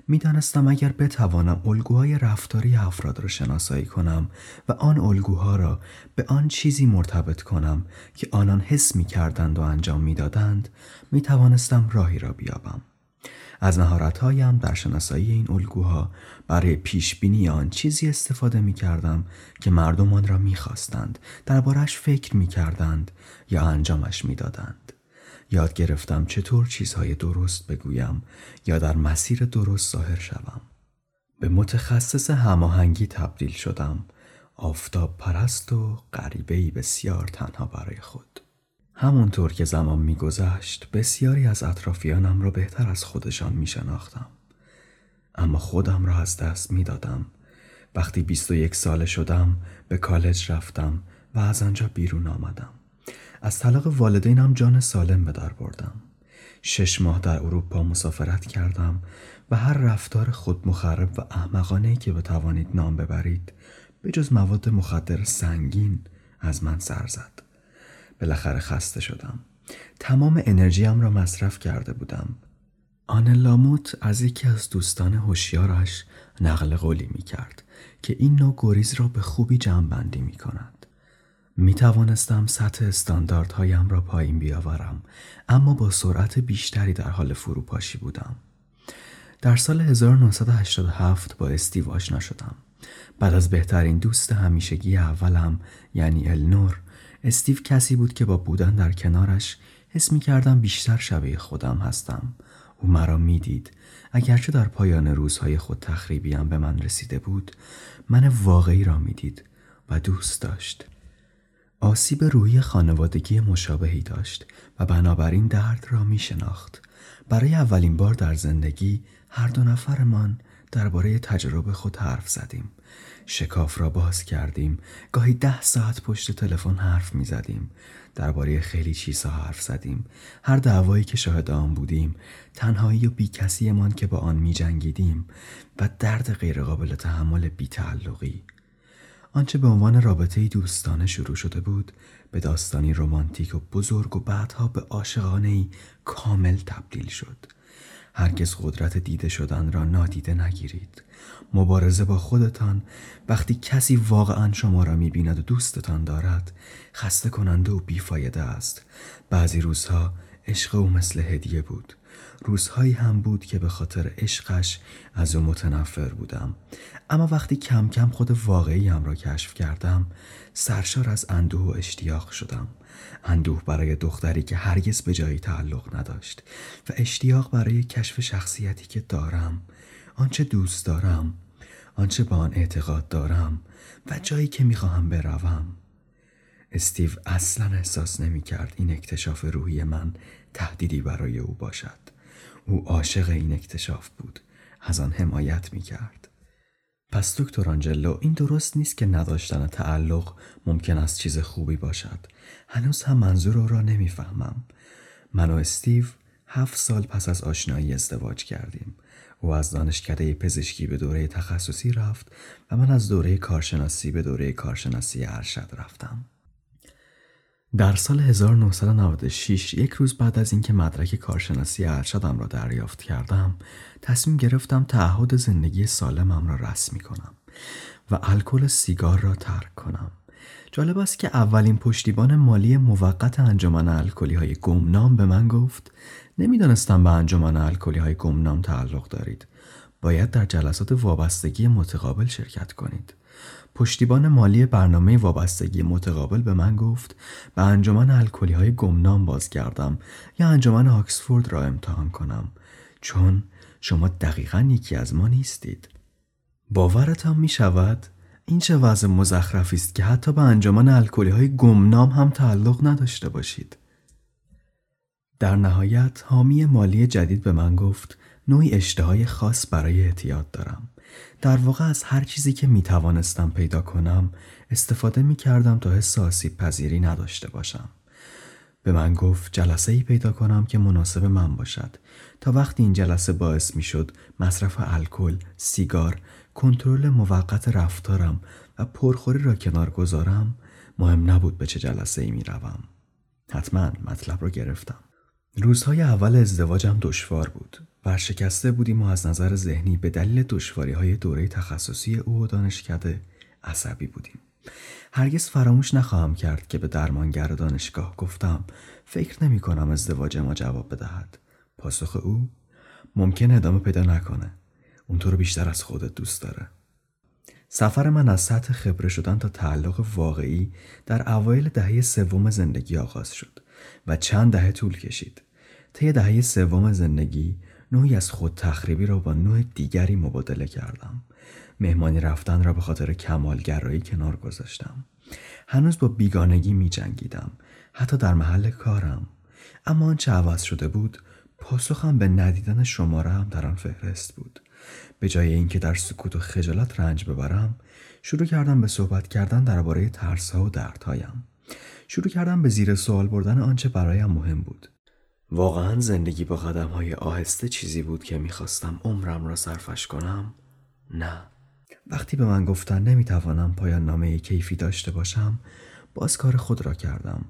می‌دانستم اگر بتوانم الگوهای رفتاری افراد را شناسایی کنم و آن الگوها را به آن چیزی مرتبط کنم که آنان حس می کردند و انجام می دادند می توانستم راهی را بیابم. از نهارتهایم در شناسایی این الگوها برای پیش بینی آن چیزی استفاده می کردم که مردم آن را می خواستند دربارش فکر می کردند یا انجامش می دادند. یاد گرفتم چطور چیزهای درست بگویم یا در مسیر درست ظاهر شوم. به متخصص هماهنگی تبدیل شدم. آفتاب پرست و غریبهای بسیار تنها برای خود همونطور که زمان میگذشت بسیاری از اطرافیانم را بهتر از خودشان می شناختم. اما خودم را از دست می دادم. وقتی 21 ساله شدم به کالج رفتم و از آنجا بیرون آمدم. از طلاق والدینم جان سالم به در بردم. شش ماه در اروپا مسافرت کردم و هر رفتار خود مخرب و احمقانه که بتوانید نام ببرید به جز مواد مخدر سنگین از من سر زد. بالاخره خسته شدم. تمام انرژیم را مصرف کرده بودم. آن لاموت از یکی از دوستان هوشیارش نقل قولی می کرد که این نوع گریز را به خوبی جمع می کند. می توانستم سطح استانداردهایم را پایین بیاورم اما با سرعت بیشتری در حال فروپاشی بودم. در سال 1987 با استیو آشنا شدم. بعد از بهترین دوست همیشگی اولم یعنی النور استیو کسی بود که با بودن در کنارش حس می کردم بیشتر شبیه خودم هستم. او مرا می‌دید اگرچه در پایان روزهای خود تخریبیم به من رسیده بود من واقعی را می‌دید و دوست داشت. آسیب روحی خانوادگی مشابهی داشت و بنابراین درد را می شناخت. برای اولین بار در زندگی هر دو نفرمان درباره تجربه خود حرف زدیم. شکاف را باز کردیم. گاهی ده ساعت پشت تلفن حرف می زدیم. درباره خیلی چیزها حرف زدیم. هر دعوایی که شاهد آن بودیم. تنهایی و بیکسیمان که با آن می جنگیدیم و درد غیرقابل تحمل بی تعلقی. آنچه به عنوان رابطه دوستانه شروع شده بود به داستانی رمانتیک و بزرگ و بعدها به عاشقانه کامل تبدیل شد. هرگز قدرت دیده شدن را نادیده نگیرید. مبارزه با خودتان وقتی کسی واقعا شما را می‌بیند و دوستتان دارد خسته کننده و بیفایده است. بعضی روزها عشق او مثل هدیه بود. روزهایی هم بود که به خاطر عشقش از او متنفر بودم اما وقتی کم کم خود واقعیم را کشف کردم سرشار از اندوه و اشتیاق شدم. اندوه برای دختری که هرگز به جایی تعلق نداشت و اشتیاق برای کشف شخصیتی که دارم آنچه دوست دارم آنچه با آن اعتقاد دارم و جایی که می‌خواهم بروم. استیو اصلا احساس نمی کرد این اکتشاف روحی من تهدیدی برای او باشد. او عاشق این اکتشاف بود. از آن حمایت می کرد پس دکتر آنجلو این درست نیست که نداشتن تعلق ممکن است چیز خوبی باشد. هنوز هم منظور او را نمی‌فهمم. من و استیو هفت سال پس از آشنایی ازدواج کردیم. او از دانشکده پزشکی به دوره تخصصی رفت و من از دوره کارشناسی به دوره کارشناسی ارشد رفتم. در سال 1996 یک روز بعد از اینکه مدرک کارشناسی ارشدم را دریافت کردم تصمیم گرفتم تعهد زندگی سالمم را رسمی کنم و الکل سیگار را ترک کنم. جالب است که اولین پشتیبان مالی موقت انجمن الکلی های گمنام به من گفت نمی‌دانستم به انجمن الکلی های گمنام تعلق دارید. باید در جلسات وابستگی متقابل شرکت کنید. پشتیبان مالی برنامه وابستگی متقابل به من گفت به انجمن الکلی های گمنام بازگردم یا انجمن آکسفورد را امتحان کنم چون شما دقیقا یکی از ما نیستید. باورتان می شود این چه وضع مزخرفی است که حتی به انجمن الکلی های گمنام هم تعلق نداشته باشید. در نهایت حامی مالی جدید به من گفت نوعی اشتهای خاص برای اعتیاد دارم. در واقع از هر چیزی که می توانستم پیدا کنم استفاده می کردم تا حس آسیب پذیری نداشته باشم. به من گفت جلسه ای پیدا کنم که مناسب من باشد تا وقتی این جلسه باعث می شد مصرف الکل، سیگار، کنترل موقت رفتارم و پرخوری را کنار گذارم مهم نبود به چه جلسه ای می روم. حتما مطلب رو گرفتم. روزهای اول ازدواجم دشوار بود. ورشکسته بودیم و از نظر ذهنی به دلیل دشواری های دوره تخصصی او و دانشکده عصبی بودیم. هرگز فراموش نخواهم کرد که به درمانگر دانشگاه گفتم فکر نمی کنم ازدواج ما جواب بدهد. پاسخ او ممکن ادامه پیدا نکنه. اون تو رو بیشتر از خودت دوست داره. سفر من از سطح خبره شدن تا تعلق واقعی در اوایل دهه سوم زندگی آغاز شد و چند دهه طول کشید. طی دهه سوم زندگی نوعی از خود تخریبی را با نوع دیگری مبادله کردم. مهمانی رفتن را به خاطر کمالگرایی کنار گذاشتم. هنوز با بیگانگی می جنگیدم. حتی در محل کارم. اما آنچه عوض شده بود پاسخم به ندیدن شماره هم در آن فهرست بود. به جای اینکه در سکوت و خجالت رنج ببرم شروع کردم به صحبت کردن درباره ترسها و دردهایم. شروع کردم به زیر سوال بردن آنچه برایم مهم بود. واقعا زندگی با قدم های آهسته چیزی بود که می‌خواستم عمرم را صرفش کنم؟ نه. وقتی به من گفتن نمی‌توانم پایان نامه کیفی داشته باشم باز کار خود را کردم.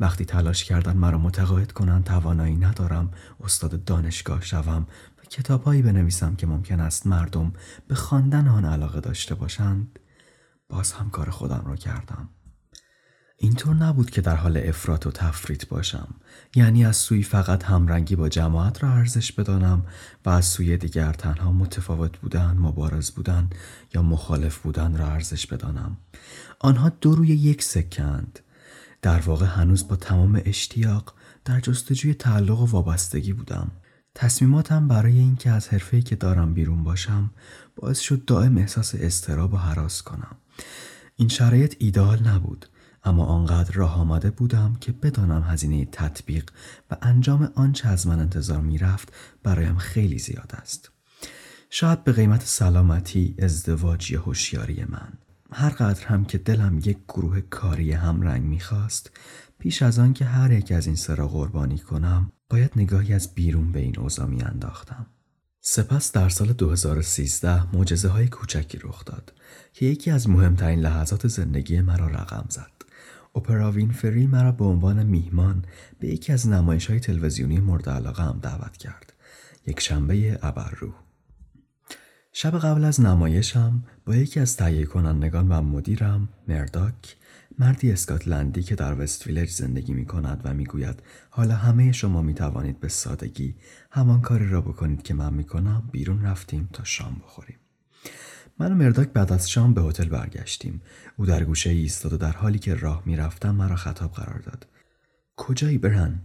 وقتی تلاش کردن مرا متقاعد کنند توانایی ندارم استاد دانشگاه شوم و کتابهایی بنویسم که ممکن است مردم به خواندن آن علاقه داشته باشند باز هم کار خودم را کردم. اینطور نبود که در حال افراط و تفریط باشم. یعنی از سوی فقط همرنگی با جماعت را ارزش بدانم و از سوی دیگر تنها متفاوت بودن مبارز بودن یا مخالف بودن را ارزش بدانم. آنها دو روی یک سکند. در واقع هنوز با تمام اشتیاق در جستجوی تعلق و وابستگی بودم. تصمیماتم برای اینکه از حرفه‌ای که دارم بیرون باشم باعث شد دائم احساس استراب و حراس کنم. این شرایط ایدال نبود. اما آنقدر راه آمده بودم که بدانم هزینه تطبیق و انجام آنچه از من انتظار می‌رفت برایم خیلی زیاد است. شاید به قیمت سلامتی ازدواج یا هوشیاری من. هر قدر هم که دلم یک گروه کاری همرنگ می‌خواست پیش از آن که هر یک از این سرا قربانی کنم باید نگاهی از بیرون به این اوضاع انداختم سپس در سال 2013 معجزه های کوچکی رخ داد که یکی از مهمترین لحظات زندگی مرا رقم زد. اپرا وینفری مرا به عنوان میهمان به یکی از نمایش های تلویزیونی مورد علاقه هم دعوت کرد. یک شنبه ابررو. شب قبل از نمایشم با یکی از تهیه کنندگان و مدیرم مرداک مردی اسکاتلندی که در وست ویلج زندگی می کند و می گوید حالا همه شما می توانید به سادگی همان کاری را بکنید که من می کنم بیرون رفتیم تا شام بخوریم. من و مرداک بعد از شام به هتل برگشتیم. او در گوشه ایستاد و در حالی که راه می‌رفتم مرا خطاب قرار داد. کجایی برن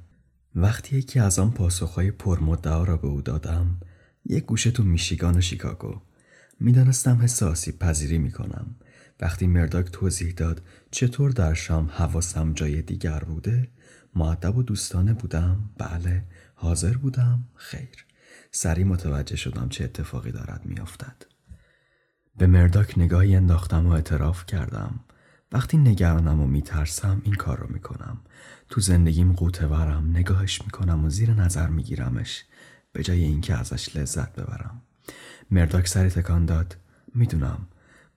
وقتی یکی از آن پاسخهای پرمدعا را به او دادم یک گوشه تو میشیگان و شیکاگو. می‌دانستم حس آسیب پذیری می‌کنم. وقتی مرداک توضیح داد چطور در شام حواسم جای دیگر بوده معدب و دوستانه بودم بله حاضر بودم خیر. سری متوجه شدم چه اتفاقی دارد میافتد. به مرداک نگاهی انداختم و اعتراف کردم. وقتی نگرانم و میترسم این کار رو می‌کنم. تو زندگیم قوطه ورم نگاهش می‌کنم و زیر نظر میگیرمش. به جای اینکه ازش لذت ببرم. مرداک سری تکان داد. می‌دونم.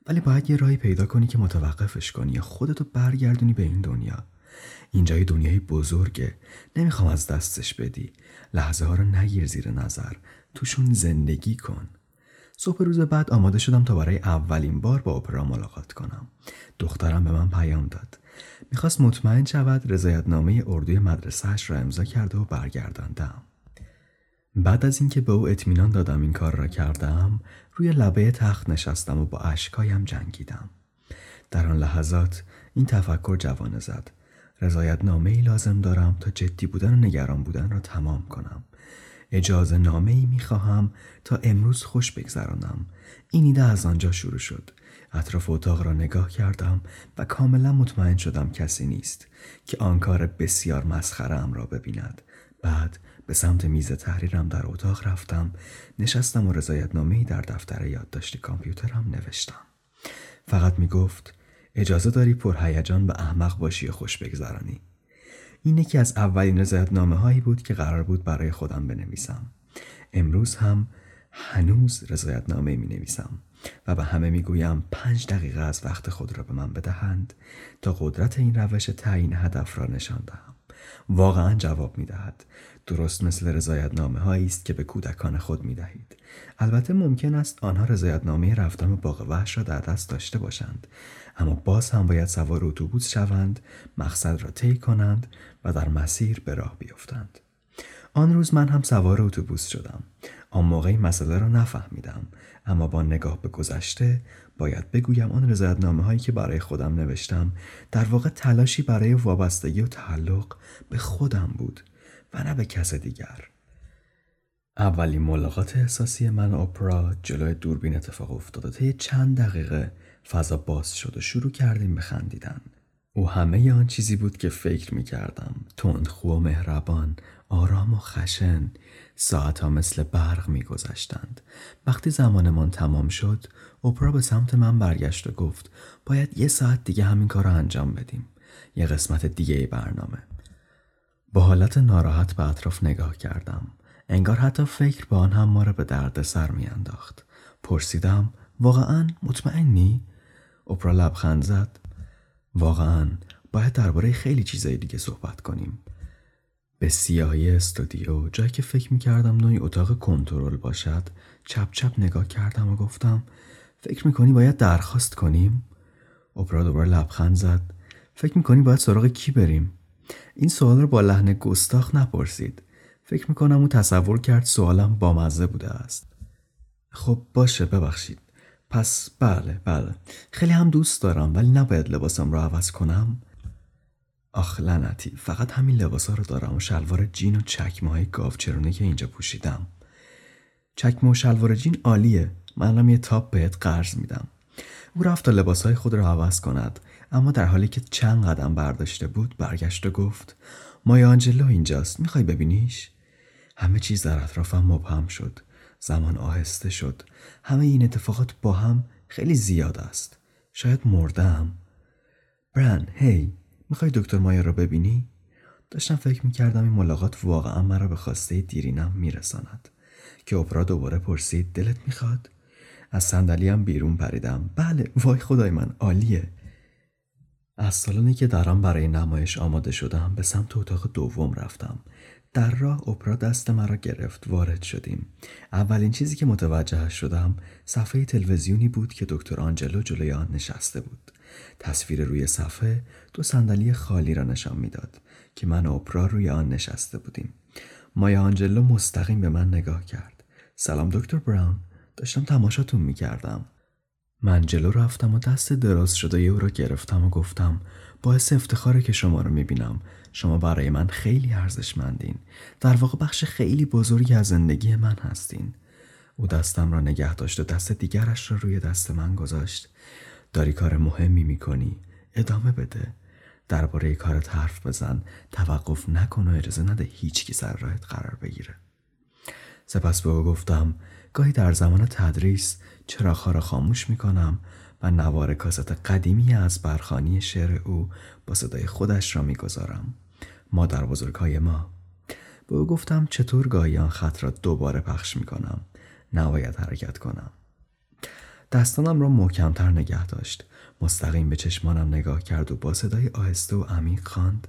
ولی باید یه راهی پیدا کنی که متوقفش کنی یا خودتو برگردونی به این دنیا. اینجای دنیای بزرگه. نمی‌خوام از دستش بدی. لحظه ها رو نگیر زیر نظر. توشون زندگی کن. صبح روز بعد آماده شدم تا برای اولین بار با اپرا ملاقات کنم. دخترم به من پیام داد. می‌خواست مطمئن شود رضایتنامه اردوی مدرسهش را امضا کرده و برگرداندم. بعد از اینکه به او اطمینان دادم این کار را کردم روی لبه تخت نشستم و با اشکایم جنگیدم. در آن لحظات این تفکر جوانه زد. رضایت نامه ای لازم دارم تا جدی بودن و نگران بودن را تمام کنم. اجازه نامه ای می خواهم تا امروز خوش بگذرانم. این ایده از آنجا شروع شد. اطراف اتاق را نگاه کردم و کاملا مطمئن شدم کسی نیست که آن کار بسیار مسخرم را ببیند. بعد به سمت میز تحریرم در اتاق رفتم نشستم و رضایت ای در دفتر یادداشتی کامپیوترم نوشتم. فقط می گفت اجازه داری پرهیجان و احمق باشی و خوش بگذرانی. این یکی از اولین رضایتنامه هایی بود که قرار بود برای خودم بنویسم. امروز هم هنوز رضایتنامه می نویسم و به همه می گویم پنج دقیقه از وقت خود را به من بدهند تا قدرت این روش تعیین هدف را نشان دهم. واقعا جواب می دهد. درست مثل رضایتنامه هایی است که به کودکان خود می دهید. البته ممکن است آنها رضایتنامه رفتن به باغ وحش را در دست داشته باشند اما باز هم باید سوار اتوبوس شوند مقصد را طی کنند و در مسیر به راه بیفتند. آن روز من هم سوار اتوبوس شدم. آن موقع مسئله را نفهمیدم. اما با نگاه به گذشته باید بگویم آن رضایتنامه هایی که برای خودم نوشتم در واقع تلاشی برای وابستگی و تعلق به خودم بود و نه به کس دیگر. اولین ملاقات احساسی من و اپرا جلوی دوربین اتفاق افتاد و چند دقیقه فضا باز شد و شروع کردیم به خندیدن. او همه آن چیزی بود که فکر می کردم تندخو و مهربان آرام و خشن ساعتها مثل برق می گذشتند. وقتی زمانمان تمام شد اپرا به سمت من برگشت و گفت باید یه ساعت دیگه همین کار رو انجام بدیم یه قسمت دیگه برنامه با حالت ناراحت به اطراف نگاه کردم انگار حتی فکر به آن هم ما را به درد سر می انداخت. پرسیدم واقعا مطمئنی؟ اپرا لبخند زد واقعا باید درباره خیلی چیزای دیگه صحبت کنیم. به سیاهی استودیو جایی که فکر می کردم نوعی اتاق کنترل باشد چپ چپ نگاه کردم و گفتم فکر می‌کنی باید درخواست کنیم؟ اپرا دوباره لبخند زد. فکر می‌کنی باید سراغ کی بریم؟ این سوال رو با لحن گستاخ نپرسید. فکر می‌کنم او تصور کرد سوالم بامزه بوده است. خب باشه ببخشید. پس بله بله. خیلی هم دوست دارم ولی نباید لباسم رو عوض کنم. آخ لنتی فقط همین لباسا رو دارم و شلوار جین و چکمه های گاوچرونه که اینجا پوشیدم. چکمه و شلوار جین عالیه. منم یه تاپ بهت قرض میدم. او رفت تا لباسهای خود را عوض کند. اما در حالی که چند قدم برداشته بود برگشت و گفت مایا آنجلو اینجاست. می‌خوای ببینیش؟ همه چیز در اطرافم مبهم شد. زمان آهسته شد. همه این اتفاقات با هم خیلی زیاد است. شاید مردم. برن هی می‌خوای دکتر مایا را ببینی؟ داشتم فکر می‌کردم این ملاقات واقعا مرا به خواسته دیرینم میرساند. که اپرا دوباره پرسید دلت می‌خواد؟ از صندلیام بیرون پریدم. بله وای خدای من عالیه. از سالنی که در برای نمایش آماده شدم به سمت اتاق دوم رفتم. در راه اپرا دست مرا گرفت وارد شدیم. اولین چیزی که متوجه شدم صفحه تلویزیونی بود که دکتر آنجلو جلوی آن نشسته بود. تصویر روی صفحه دو صندلی خالی را نشان می‌داد که من و اپرا روی آن نشسته بودیم. مایا آنجلو مستقیم به من نگاه کرد. سلام دکتر براون داشتم تماشاتون می‌کردم. من جلو رفتم و دست دراز شده او را گرفتم و گفتم باعث افتخاره که شما رو می‌بینم. شما برای من خیلی ارزشمندین. در واقع بخش خیلی بزرگی از زندگی من هستین. او دستم را نگه داشت و دست دیگرش را روی دست من گذاشت. داری کار مهمی می‌کنی. ادامه بده. درباره کارت حرف بزن. توقف نکن و اجازه نده هیچکی سر راهت قرار بگیره. سپس به او گفتم گاهی در زمان تدریس چراغها را خاموش می‌کنم؟ و نوار کاست قدیمی از برخانی شعر او با صدای خودش را می‌گذارم. مادر بزرگهای ما. به او گفتم چطور گاهی آن خط را دوباره پخش می‌کنم نباید حرکت کنم. دستانم را محکمتر نگه داشت. مستقیم به چشمانم نگاه کرد و با صدای آهسته و عمیق خواند.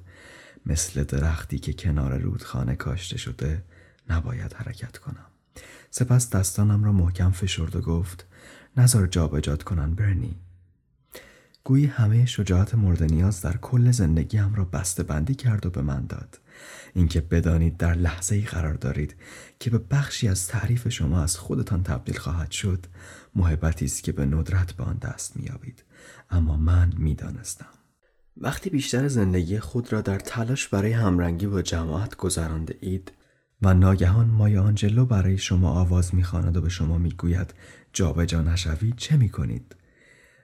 مثل درختی که کنار رودخانه کاشته شده نباید حرکت کنم. سپس دستانم را محکم فشرد و گفت نظر جابجات کنن برنی. گویی همه شجاعت مورد نیاز در کل زندگیم را بسته بندی کرد و به من داد. اینکه بدانید در لحظه ای قرار دارید که به بخشی از تعریف شما از خودتان تبدیل خواهد شد محبتی است که به ندرت به آن دست میابید اما من می‌دانستم. وقتی بیشتر زندگی خود را در تلاش برای همرنگی با جماعت گذرانده اید و ناگهان مایا آنجلو برای شما آواز می‌خواند و به شما می‌گوید جابجا نشوید چه می‌کنید؟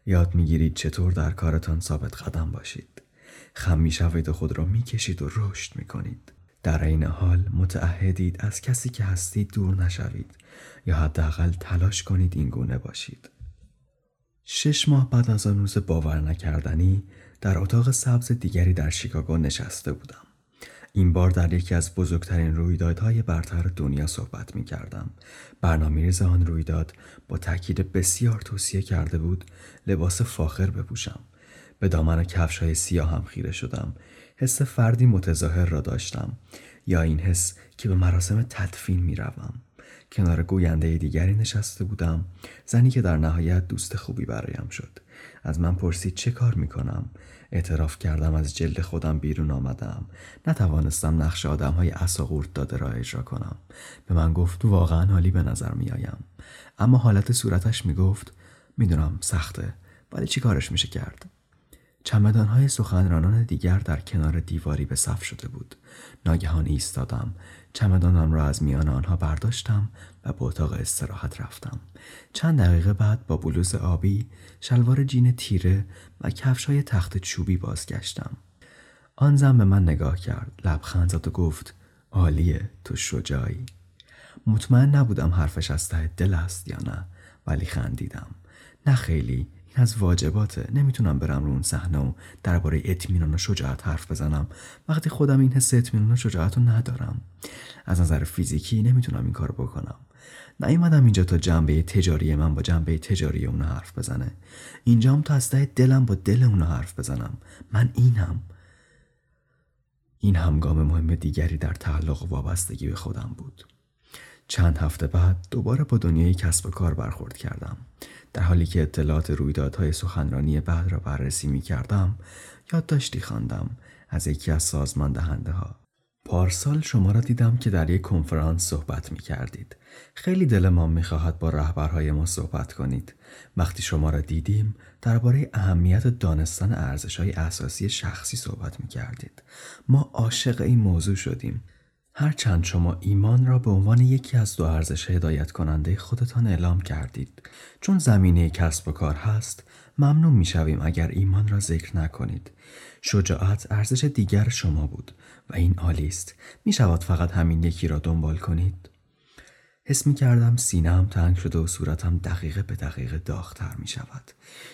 یاد می‌گیرید چطور در کارتان ثابت قدم باشید. خم می‌شوید و خود را می‌کشید و رشد می‌کنید. در این حال متعهدید از کسی که هستید دور نشوید یا حداقل تلاش کنید این گونه باشید. شش ماه بعد از آن روز باور نکردنی در اتاق سبز دیگری در شیکاگو نشسته بودم. این بار در یکی از بزرگترین رویدادهای برتر دنیا صحبت می کردم. برنامه آن رویداد با تاکید بسیار توصیه کرده بود لباس فاخر بپوشم. به دامن کفش های سیاه هم خیره شدم. حس فردی متظاهر را داشتم یا این حس که به مراسم تدفین می روم. کنار گوینده دیگری نشسته بودم زنی که در نهایت دوست خوبی برایم شد از من پرسید چه کار می کنم اعتراف کردم از جلد خودم بیرون آمدم نتوانستم نقش آدم های داده را اجرا کنم به من گفت واقعا حالی به نظر می آیم. اما حالت صورتش می گفت می‌دونم سخته ولی چی کارش میشه کرد چمدانهای سخنرانان دیگر در کنار دیواری به صف شده بود. ناگهان ایستادم. چمدانم را از میان آنها برداشتم و به اتاق استراحت رفتم. چند دقیقه بعد با بلوز آبی، شلوار جین تیره و کفش های تخت چوبی بازگشتم. آن زن به من نگاه کرد. لبخند زد و گفت عالیه تو شجاعی. مطمئن نبودم حرفش از ته دل است یا نه ولی خندیدم. نه خیلی از واجباته نمی‌تونم برم رو اون صحنه و درباره اطمینان و شجاعت حرف بزنم. وقتی خودم این حس اطمینان و شجاعت رو ندارم. از نظر فیزیکی نمی‌تونم این کار بکنم. نیومدم اینجا تا جنبه تجاری من با جنبه تجاری اون حرف بزنه. اینجام تا از دلم با دل اون حرف بزنم. من اینم. این همگام مهم دیگری در تعلق و وابستگی به خودم بود. چند هفته بعد دوباره با دنیای کسب و کار برخورد کردم در حالی که اطلاعات رویدادهای سخنرانی بعد را بررسی می کردم یادداشتی خواندم از یکی از سازمان دهنده ها. پارسال شما را دیدم که در یک کنفرانس صحبت می کردید. خیلی دل ما می خواهد با رهبرهای ما صحبت کنید. وقتی شما را دیدیم درباره اهمیت دانستن ارزش های اساسی شخصی صحبت می کردید. ما عاشق این موضوع شدیم. هرچند شما ایمان را به عنوان یکی از دو ارزش هدایت کننده خودتان اعلام کردید. چون زمینه کسب و کار هست ممنون می‌شویم اگر ایمان را ذکر نکنید. شجاعت ارزش دیگر شما بود و این عالی است. می شود فقط همین یکی را دنبال کنید. حس می کردم سینم تنگ شده و صورتم دقیقه به دقیقه داغتر می شود.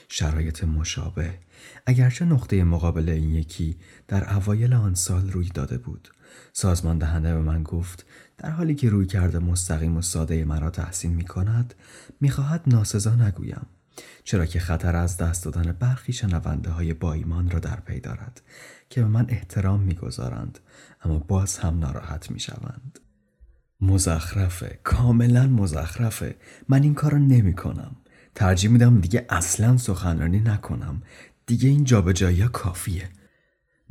شرایط مشابه. اگرچه نقطه مقابل این یکی در اوایل آن سال روی داده بود سازمان دهنده به من گفت در حالی که روی کرده مستقیم و ساده مرا تحسین می کند می خواهد ناسزا نگویم. چرا که خطر از دست دادن برخی شنونده های با ایمان را در پی دارد که به من احترام می‌گذارند اما باز هم ناراحت می شوند. مزخرفه کاملا مزخرفه. من این کار را نمی کنم. ترجیح میدم دیگه اصلا سخنرانی نکنم. دیگه این جابجایی کافیه.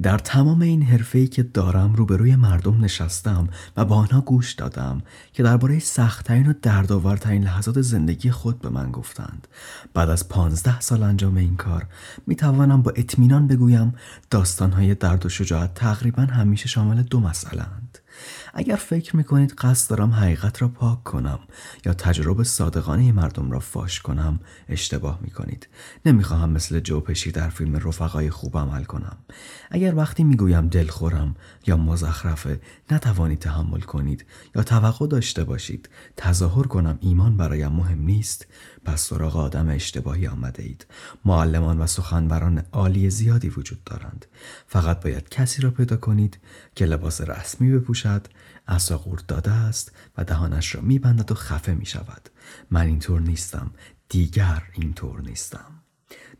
در تمام این حرفه‌ای که دارم روبروی مردم نشستم و با آنها گوش دادم که درباره سختترین و دردآورترین لحظات زندگی خود به من گفتند. بعد از پانزده سال انجام این کار می توانم با اطمینان بگویم داستانهای درد و شجاعت تقریبا همیشه شامل دو مسئله اگر فکر می‌کنید قصد دارم حقیقت را پاک کنم یا تجربه صادقانه مردم را فاش کنم اشتباه می‌کنید. نمی‌خواهم مثل جوپشی در فیلم رفقای خوب عمل کنم. اگر وقتی می‌گویم دلخورم یا مزخرفه نتوانید تحمل کنید یا توقع داشته باشید. تظاهر کنم ایمان برایم مهم نیست. پس سراغ آدم اشتباهی آمده اید معلمان و سخنوران عالی زیادی وجود دارند. فقط باید کسی را پیدا کنید که لباس رسمی بپوشد اصا داده است و دهانش را میبندد و خفه می شود من اینطور نیستم. دیگر اینطور نیستم.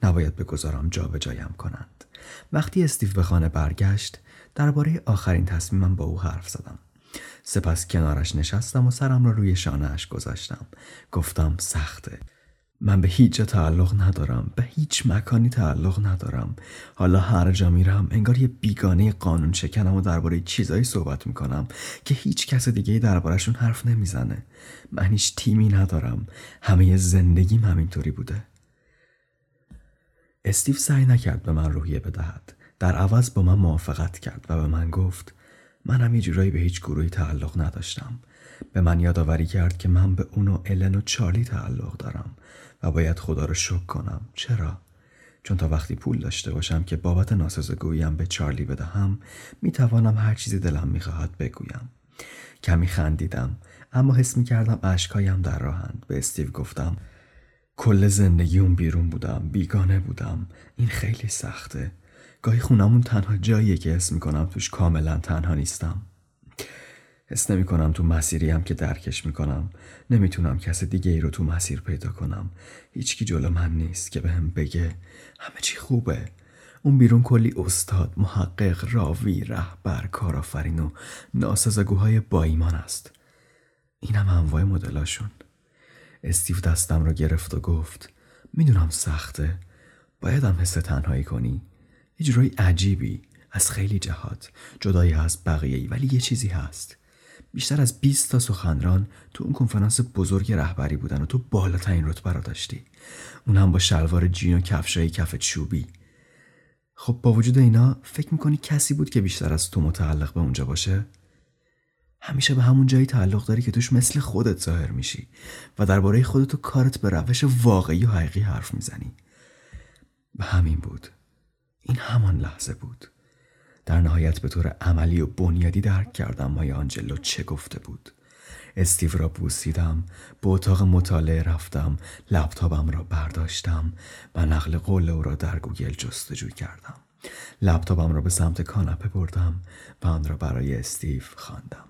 نباید بگذارم جابجایم کنند. وقتی استیو به خانه برگشت درباره آخرین تصمیمم با او حرف زدم. سپس کنارش نشستم و سرم را روی شانهاش گذاشتم. گفتم سخته. من به هیچ جا تعلق ندارم به هیچ مکانی تعلق ندارم. حالا هر جا میرم انگار یه بیگانه قانون شکنم و درباره چیزایی صحبت می‌کنم که هیچ کس دیگه دربارهشون حرف نمی‌زنه. من هیچ تیمی ندارم. همه زندگیم همینطوری بوده. استیو سعی نکرد به من روحیه بدهد. در عوض با من موافقت کرد و به من گفت من هم یه جورایی به هیچ گروهی تعلق نداشتم. به من یادآوری کرد که من به اون و الن و چارلی تعلق دارم. و باید خدا رو شکر کنم. چرا؟ چون تا وقتی پول داشته باشم که بابت ناسازگوییم به چارلی بدهم می توانم هر چیزی دلم می‌خواهد بگویم. کمی خندیدم اما حس می کردم اشکایم در راهند. به استیو گفتم کل زندگی بیرون بودم بیگانه بودم. این خیلی سخته. گاهی خونمون تنها جاییه که حس می‌کنم توش کاملا تنها نیستم. حس نمی کنم تو مسیریم که درکش می کنم نمی‌تونم کس دیگه ای رو تو مسیر پیدا کنم. هیچکی جلو من نیست که به هم بگه همه چی خوبه. اون بیرون کلی استاد محقق راوی رهبر کارآفرین و ناسزاگوهای با ایمان است. اینم انواع مدلاشون. استیو دستم رو گرفت و گفت می‌دونم سخته. بایدم حس تنهایی کنی. یه جورایی عجیبی. از خیلی جهات. جدایی از بقیه ولی یه چیزی هست. بیشتر از 20 تا سخنران تو اون کنفرانس بزرگ رهبری بودن و تو بالاترین رتبه را داشتی. اون هم با شلوار جین و کفشای کف چوبی. خب با وجود اینا فکر می‌کنی کسی بود که بیشتر از تو متعلق به اونجا باشه؟ همیشه به همون جایی تعلق داری که توش مثل خودت ظاهر میشی و درباره خودت و کارت به روش واقعی و حقیقی حرف می‌زنی. به همین بود. این همان لحظه بود. در نهایت به طور عملی و بنیادی درک کردم مای آنجلو چه گفته بود. استیو را بوسیدم به اتاق مطالعه رفتم لپتاپم را برداشتم و نقل قول او را در گوگل جستجو کردم. لپتاپم را به سمت کاناپه بردم و آن را برای استیو خواندم.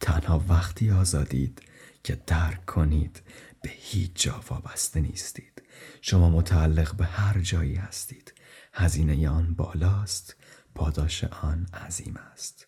تنها وقتی آزادید که درک کنید به هیچ جا وابسته نیستید. شما متعلق به هر جایی هستید. هزینه آن بالاست پاداش آن عظیم است.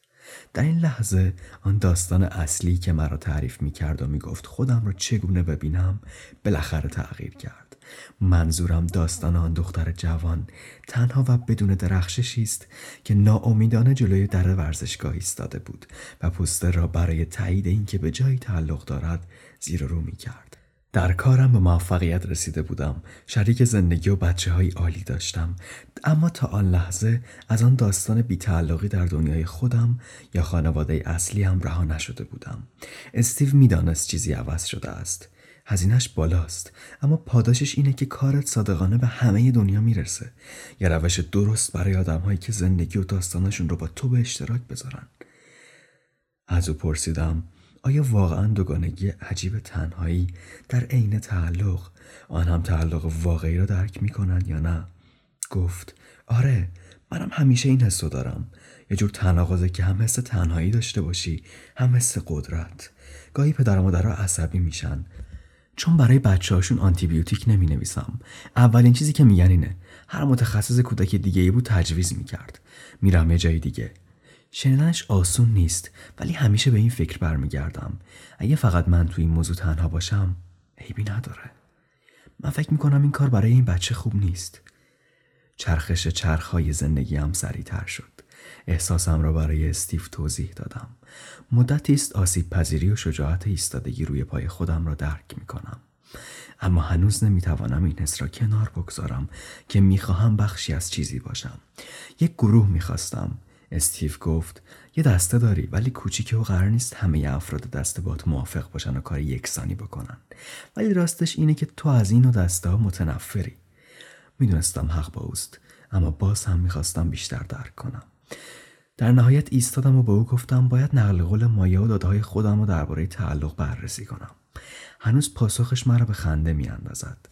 در این لحظه آن داستان اصلی که مرا تعریف می کرد و می گفت خودم را چگونه ببینم بالاخره تغییر کرد. منظورم داستان آن دختر جوان تنها و بدون درخششی است که ناامیدانه جلوی در ورزشگاه ایستاده بود و پوستر را برای تایید اینکه به جایی تعلق دارد زیر رو می کرد در کارم به موفقیت رسیده بودم. شریک زندگی و بچه های عالی داشتم. اما تا آن لحظه از آن داستان بیتعلقی در دنیای خودم یا خانواده اصلی هم رها نشده بودم. استیو می‌دانست چیزی عوض شده است. هزینش بالاست. اما پاداشش اینه که کارت صادقانه به همه دنیا می‌رسه. یا روش درست برای آدمهایی که زندگی و داستانشون رو با تو به اشتراک بذارن. از او پرسیدم آیا واقعا دوگانگی عجیب تنهایی در عین تعلق آن هم تعلق واقعی را درک می‌کنن یا نه؟ گفت آره منم همیشه این حسو دارم. یه جور تناقضه که هم حس تنهایی داشته باشی هم حس قدرت. گاهی پدر و مادرها عصبی میشن. چون برای بچه هاشون آنتیبیوتیک نمی نویسم اولین چیزی که میگن اینه هر متخصص کودک دیگه ای بود تجویز می‌کرد. میرم یه جای دیگه. شنیدنش آسون نیست ولی همیشه به این فکر برمیگردم. اگه فقط من توی این موضوع تنها باشم عیبی نداره. من فکر می‌کنم این کار برای این بچه خوب نیست. چرخش چرخهای زندگی هم سریعتر شد. احساسم را برای استیو توضیح دادم. مدتی است آسیب پذیری و شجاعت ایستادگی روی پای خودم را درک می‌کنم. اما هنوز نمی‌توانم این حس را کنار بگذارم که می‌خواهم بخشی از چیزی باشم. یک گروه می‌خواستم. استیو گفت یه دسته داری ولی کوچیکه و قرار نیست همه افراد دسته بات موافق باشن و کار یکسانی بکنن. ولی راستش اینه که تو از این و دسته ها متنفری. می‌دونستم حق با اوست اما باز هم می‌خواستم بیشتر درک کنم. در نهایت ایستادم و به او گفتم باید نقل قول مایه و داده های خودم رو درباره تعلق بررسی کنم. هنوز پاسخش مرا به خنده میاندازد.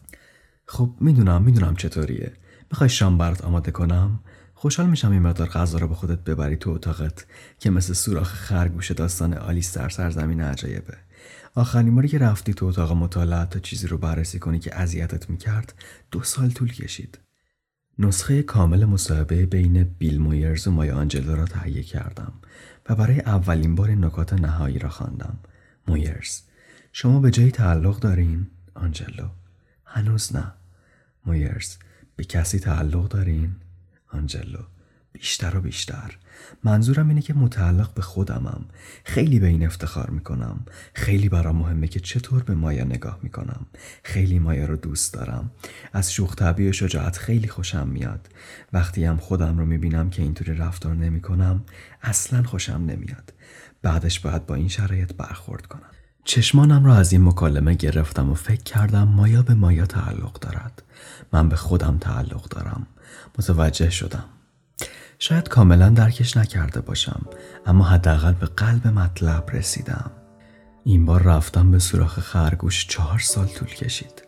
خب می‌دونم می‌دونم چطوریه. می‌خوای شام برات آماده کنم؟ خوشحال میشم این مقدار غذا رو به خودت ببری تو اتاقت که مثل سوراخ خرگوش داستان آلیس در سرزمین عجایبه. آخرین باری که رفتی تو اتاق مطالعه تا چیزی رو بررسی کنی که اذیتت می‌کرد دو سال طول کشید. نسخه کامل مصاحبه بین بیل مویرز و مایا آنجلو را تهیه کردم و برای اولین بار نکات نهایی را خواندم. مویرز شما به جایی تعلق دارین؟ آنجلو هنوز نه. مویرز به کسی تعلق دارین؟ آنجلو. بیشتر و بیشتر. منظورم اینه که متعلق به خودمم. خیلی به این افتخار می‌کنم. خیلی برام مهمه که چطور به مایا نگاه می‌کنم. خیلی مایا رو دوست دارم. از شوخ و شجاعت خیلی خوشم میاد. وقتی هم خودم رو می‌بینم که اینطوری رفتار نمی‌کنم اصلا خوشم نمیاد. بعدش باید با این شرایط برخورد کنم. چشمانم را از این مکالمه گرفتم و فکر کردم مایا به مایا تعلق دارد. من به خودم تعلق دارم. متوجه شدم. شاید کاملا درکش نکرده باشم اما حداقل به قلب مطلب رسیدم. این بار رفتم به سوراخ خرگوش چهار سال طول کشید.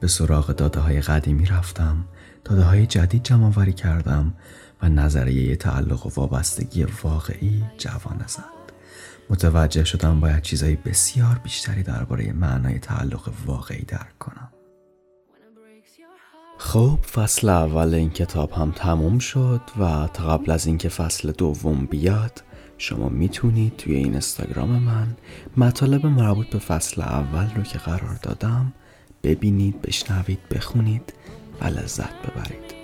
به سراغ داده های قدیمی رفتم داده های جدید جمع کردم و نظریه تعلق و وابستگی واقعی جوانه زد. متوجه شدم باید چیزهای بسیار بیشتری درباره معنای تعلق واقعی درک کنم. خب فصل اول این کتاب هم تموم شد و تا قبل از اینکه فصل دوم بیاد شما می‌تونید توی این اینستاگرام من مطالب مربوط به فصل اول رو که قرار دادم ببینید بشنوید بخونید و لذت ببرید.